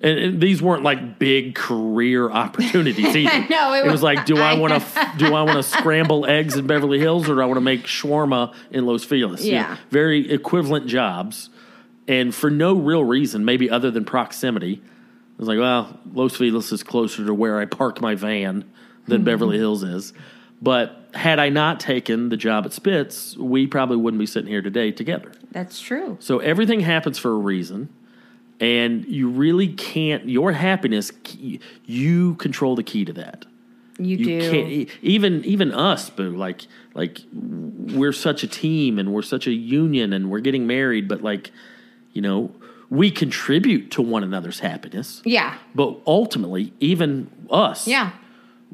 and, and these weren't like big career [LAUGHS] opportunities either. [LAUGHS] No, it it was was- like, do I want to do I want to scramble [LAUGHS] eggs in Beverly Hills or do I want to make shawarma in Los Feliz? You know, Yeah. very equivalent jobs, and for no real reason, maybe other than proximity. I was like, well, Los Feliz is closer to where I park my van than Mhm. Beverly Hills is. But had I not taken the job at Spitz, we probably wouldn't be sitting here today together. That's true. So everything happens for a reason, and you really can't. Your happiness, you control the key to that. You, do. can't even even us, boo. Like like we're such a team, and we're such a union, and we're getting married. But like, you know, we contribute to one another's happiness. Yeah. But ultimately, even us, Yeah.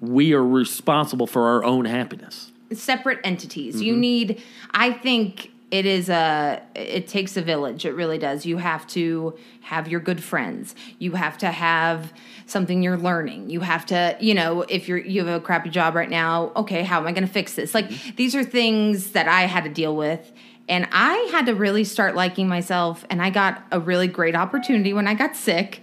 we are responsible for our own happiness. separate entities. You Mhm. need I think it is a it takes a village. It really does. You have to have your good friends. You have to have something you're learning. You have to, you know, if you're you have a crappy job right now, okay, how am I going to fix this? Like these are things that I had to deal with and I had to really start liking myself and I got a really great opportunity when I got sick.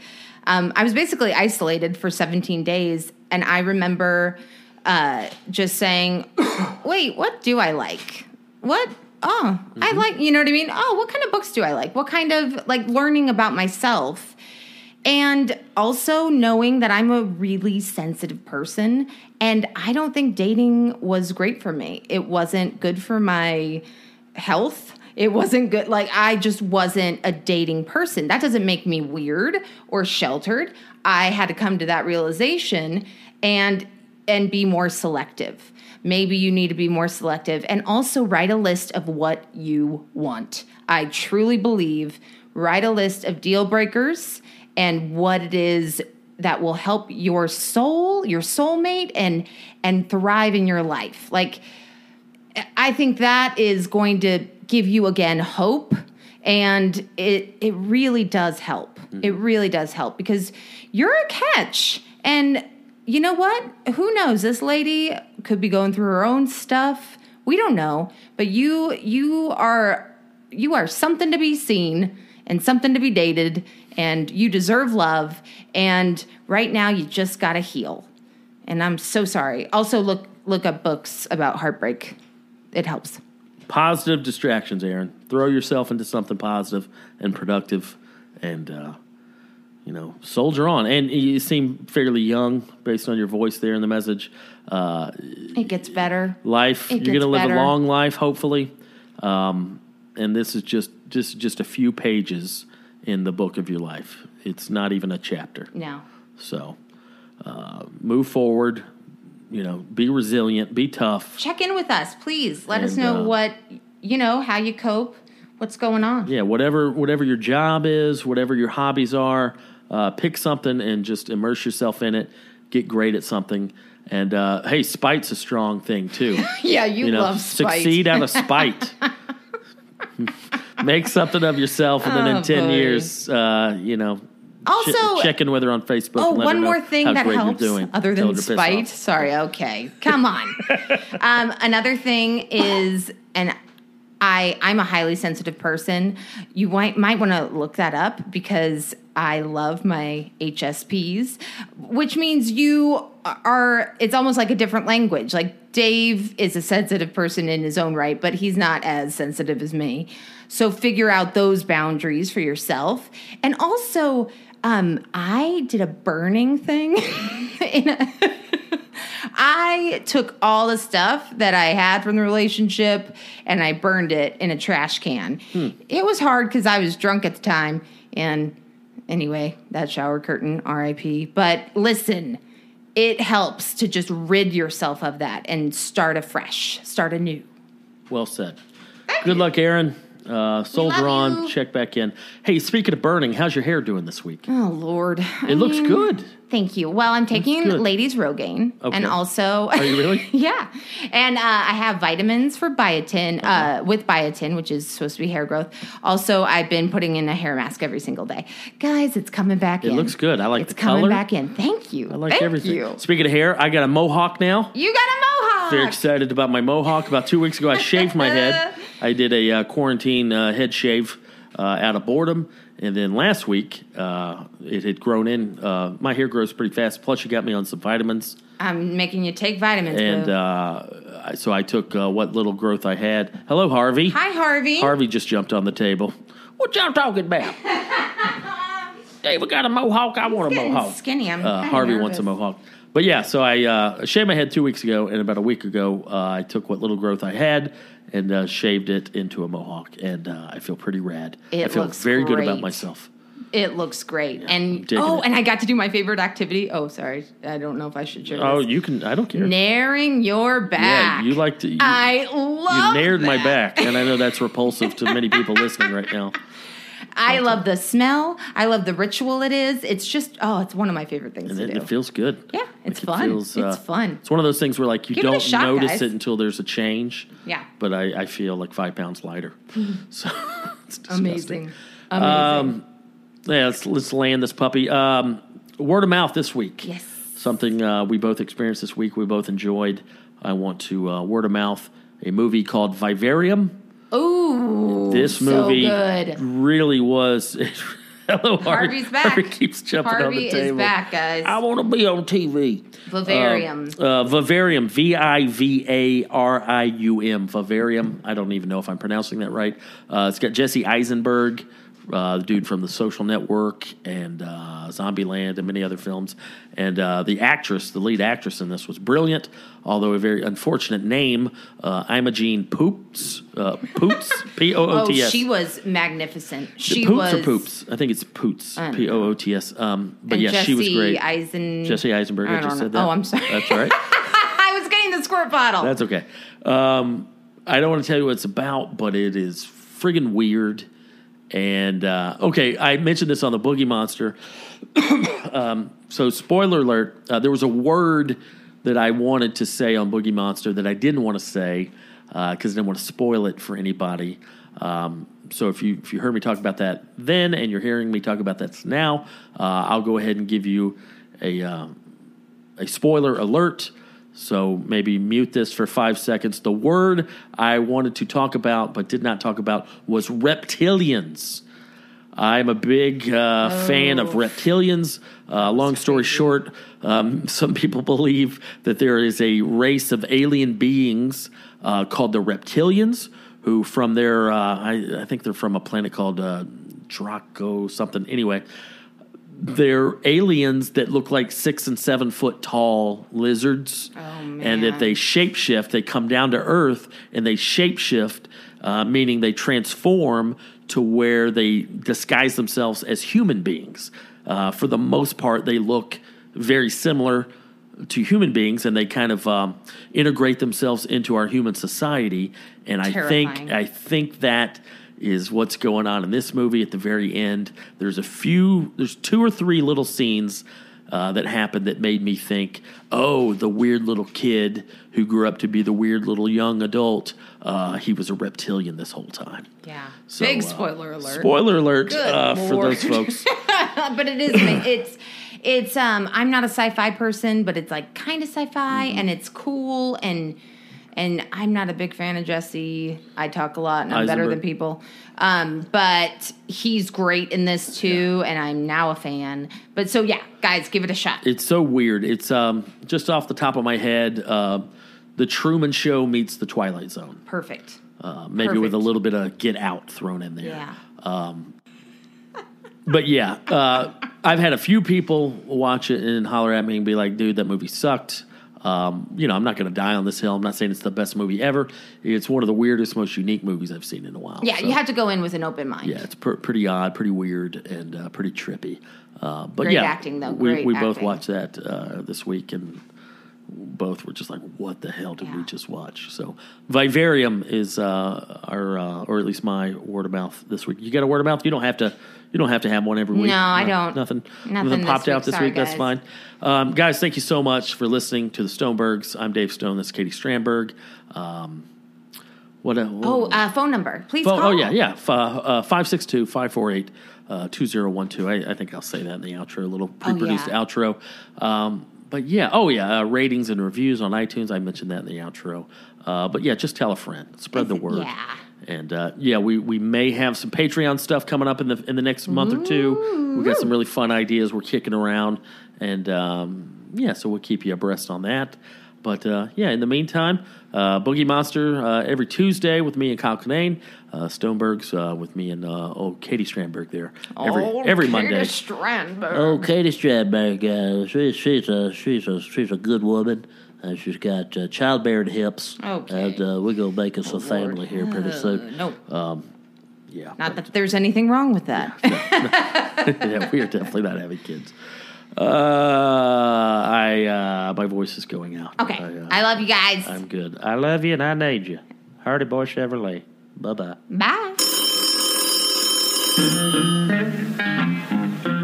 Um, I was basically isolated for 17 days and I remember uh, just saying, [COUGHS] wait, what do I like? What? Oh, I like, you know what I mean? Oh, what kind of books do I like? What kind of like learning about myself? And also knowing that I'm a really sensitive person and I don't think dating was great for me. It wasn't good for my health. It wasn't good. Like, I just wasn't a dating person. That doesn't make me weird or sheltered. I had to come to that realization and and be more selective. Maybe you need to be more selective and also write a list of what you want. I truly believe write a list of deal breakers and what it is that will help your soul, your soulmate and and thrive in your life. Like I think that is going to give you again hope and it it really does help. Mm-hmm. It really does help because you're a catch and you know what? Who knows? This lady could be going through her own stuff. We don't know, but you you are you are something to be seen and something to be dated and you deserve love and right now you just got to heal. And I'm so sorry. Also look look up books about heartbreak. It helps. Positive distractions, Aaron. Throw yourself into something positive and productive, and uh, you know, soldier on. And you seem fairly young based on your voice there in the message. Uh, It gets better. life, It you're going to live better. a long life, hopefully. Um, and this is just just just a few pages in the book of your life. It's not even a chapter. No. So uh, move forward. You know, be resilient, be tough. Check in with us, please. Let us know uh, what you know, how you cope, what's going on. Yeah, whatever whatever your job is, whatever your hobbies are, uh, pick something and just immerse yourself in it. Get great at something. And uh, hey, spite's a strong thing too. [LAUGHS] Yeah, you, know, love spite. succeed out of spite. [LAUGHS] Make something of yourself, and then Oh, in ten boy. years, uh, you know, Also- che- check in with her on Facebook. Oh, one more thing that helps, doing. other than spite. Sorry, okay, come on. [LAUGHS] um, another thing is, and I I'm a highly sensitive person. You might might want to look that up because I love my HSPs, which means you are. It's almost like a different language. Like Dave is a sensitive person in his own right, but he's not as sensitive as me. So figure out those boundaries for yourself, and also. Um, I did a burning thing [LAUGHS] in a I took all the stuff that I had from the relationship and I burned it in a trash can. It was hard because I was drunk at the time. And anyway, that shower curtain, RIP. But listen, it helps to just rid yourself of that and start afresh, start anew. Well said. Good luck, Aaron. Uh, soldier on. you. Check back in. Hey, speaking of burning, how's your hair doing this week? Oh, Lord. It looks good. Thank you. Well, I'm taking ladies Rogaine Okay. and also Are you really? [LAUGHS] yeah. And uh, I have vitamins for biotin uh, with biotin, which is supposed to be hair growth. Also, I've been putting in a hair mask every single day. Guys, it's coming back in. It in. looks good. I like it's the coming color. back in. Thank you. I like Thank everything. You. Speaking of hair, I got a mohawk now. You got a mohawk. Very excited about my mohawk. About two weeks ago, I shaved my head. [LAUGHS] I did a uh, quarantine uh, head shave uh, out of boredom. And then last week, uh, it had grown in. Uh, my hair grows pretty fast. Plus, you got me on some vitamins. I'm making you take vitamins. And uh, I- so I took uh, what little growth I had. Hello, Harvey. Hi, Harvey. Harvey just jumped on the table. What y'all talking about? [LAUGHS] David got a mohawk. I want a mohawk. skinny. I'm Uh, Harvey nervous. wants a mohawk. But yeah, so I uh, shaved my head two weeks ago, and about a week ago, uh, I took what little growth I had and uh, shaved it into a mohawk, and uh, I feel pretty rad. It I feel very good about myself. It looks great. and oh, it. and I got to do my favorite activity. Oh, sorry. I don't know if I should share Oh, this. you can. I don't care. Nairing your back. Yeah, you like to. You, I love. you Naired my back, and I know that's repulsive to many people listening right now. [LAUGHS] I love the smell. I love the ritual it is. It's just oh, it's one of my favorite things And to it, do. it feels good. Yeah, it's it fun. feels, uh, It's fun. It's one of those things where like you Give don't shot, notice guys. it until there's a change. Yeah. But I, I feel like five pounds lighter. [LAUGHS] So [LAUGHS] it's disgusting. Amazing. Amazing. Um, yeah, let's, let's land this puppy. Um, word of mouth this week. Yes. Something uh, we both experienced this week. We both enjoyed. I want to uh, word of mouth a movie called Vivarium. Ooh, This so movie good. really was. [LAUGHS] Hello, Harvey. Harvey's back. Harvey keeps jumping on the table. is back, guys. I want to be on TV. Vivarium. Uh, uh, Vivarium. V I V A R I U M. Vivarium. I don't even know if I'm pronouncing that right. Uh, it's got Jesse Eisenberg, uh, the dude from The Social Network and uh, Zombieland and many other films. And uh, the actress, the lead actress in this, was brilliant, although a very unfortunate name, uh, Imogen Poops. Uh, Poots. [LAUGHS] P O O oh, she was magnificent. She Poots was or Poops? I think it's Poots. P O O T S. Um, but yeah, Jesse she was great. Eisen. Jesse Eisenberg. I, I just don't said that. Oh, I'm sorry. That's all right. [LAUGHS] I was getting the squirt bottle. That's okay. Um, I don't want to tell you what it's about, but it is friggin' weird. And uh, okay, I mentioned this on the Boogie Monster. [CLEARS THROAT] um, so, spoiler alert: uh, there was a word that I wanted to say on Boogie Monster that I didn't want to say because I didn't want to spoil it for anybody. Um, so, if you if you heard me talk about that then, and you're hearing me talk about that now, uh, I'll go ahead and give you a um, a spoiler alert. So maybe mute this for five seconds. The word I wanted to talk about but did not talk about was reptilians. I'm a big uh, fan of reptilians. Uh, long story short, um, [LAUGHS] some people believe that there is a race of alien beings uh, called the reptilians, who from their, uh, I, I think they're from a planet called uh, Draco something. Anyway, they're aliens that look like six and seven foot tall lizards. And that they shapeshift, they come down to Earth and they shapeshift, uh, meaning they transform to where they disguise themselves as human beings. Uh, for the most part, they look very similar to human beings, and they kind of um, integrate themselves into our human society. And I think I think that is what's going on in this movie. At the very end, there's a few, there's two or three little scenes. Uh, that happened that made me think, oh, the weird little kid who grew up to be the weird little young adult, uh, he was a reptilian this whole time. Yeah. So, Big uh, spoiler alert. Spoiler alert uh, for those folks. [LAUGHS] but it is it's it's um I'm not a sci-fi person, but it's like kind of sci-fi Mm-hmm. and it's cool and and I'm not a big fan of Jesse. I talk a lot and I'm better than people. Um, but he's great in this too, and I'm now a fan. But so yeah, guys, give it a shot. It's so weird. It's um, just off the top of my head. Uh, the Truman Show meets the Twilight Zone. Perfect. Uh, maybe with a little bit of Get Out thrown in there. Yeah. Um, but yeah, uh, I've had a few people watch it and holler at me and be like, "Dude, that movie sucked." Um, you know, I'm not going to die on this hill. I'm not saying it's the best movie ever. It's one of the weirdest, most unique movies I've seen in a while. Yeah, So, you have to go in with an open mind. Yeah, it's pr- pretty odd, pretty weird, and uh, pretty trippy. Uh, but Great yeah, acting, though. We, Great we both acting. watched that uh, this week, and both were just like, "What the hell did we just watch?" So, Vivarium is uh, our, uh, or at least my word of mouth this week. You got a word of mouth? You don't have to. You don't have to have one every week. No, I don't. Nothing. Nothing Nothing this popped out this Sorry, week. That's fine. Um, guys, thank you so much for listening to the Stonebergs. I'm Dave Stone. This is Katie Strandberg. Um, what? Uh, Oh, uh, phone number, please Phone- call. oh yeah, yeah. F- uh, 562-548-2012. Uh, 2012. I, I think I'll say that in the outro, a little pre-produced Oh, yeah. outro. Um, but yeah, oh yeah, uh, ratings and reviews on iTunes. I mentioned that in the outro. Uh, but yeah, just tell a friend, spread the word. yeah. And uh, yeah, we, we may have some Patreon stuff coming up in the in the next month or two. We've got some really fun ideas we're kicking around, and um, yeah, so we'll keep you abreast on that. But uh, yeah, in the meantime, uh, Boogie Monster uh, every Tuesday with me and Kyle Kinane. Uh, Stoneberg's uh, with me and uh, oh Katie Strandberg there every Oh, every Katie Monday. Strandberg. Oh, Katie Strandberg, uh, she, she's a she's a she's a good woman. Uh, she's got uh, childbearing hips, Okay. and uh, we're gonna make us a family here pretty soon. no, Um, yeah, not that there's anything wrong with that. [LAUGHS] yeah, we are definitely not having kids. Uh, I uh, my voice is going out. Okay, I, uh, I love you guys. I'm good. I love you and I need you. Hardy Boy Chevrolet. Bye bye. Bye.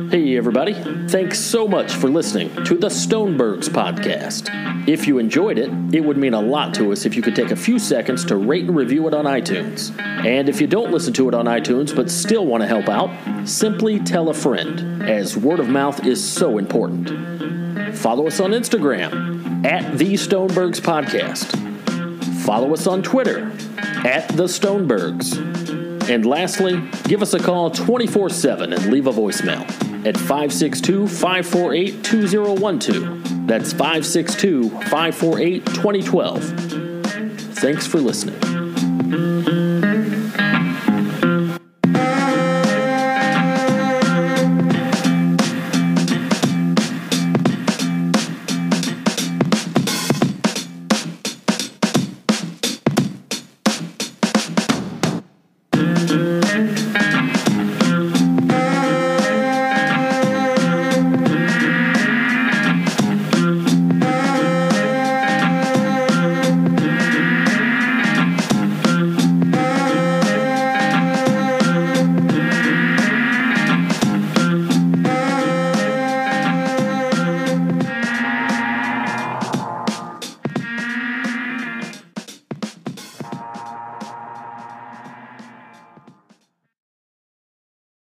Hey, everybody. Thanks so much for listening to the Stonebergs podcast. If you enjoyed it, it would mean a lot to us if you could take a few seconds to rate and review it on iTunes. And if you don't listen to it on iTunes but still want to help out, simply tell a friend, as word of mouth is so important. Follow us on Instagram at the Stonebergs Podcast. Follow us on Twitter at the Stonebergs. And lastly, give us a call 24 7 and leave a voicemail at 562 548 2012. That's 562 548 2012. Thanks for listening.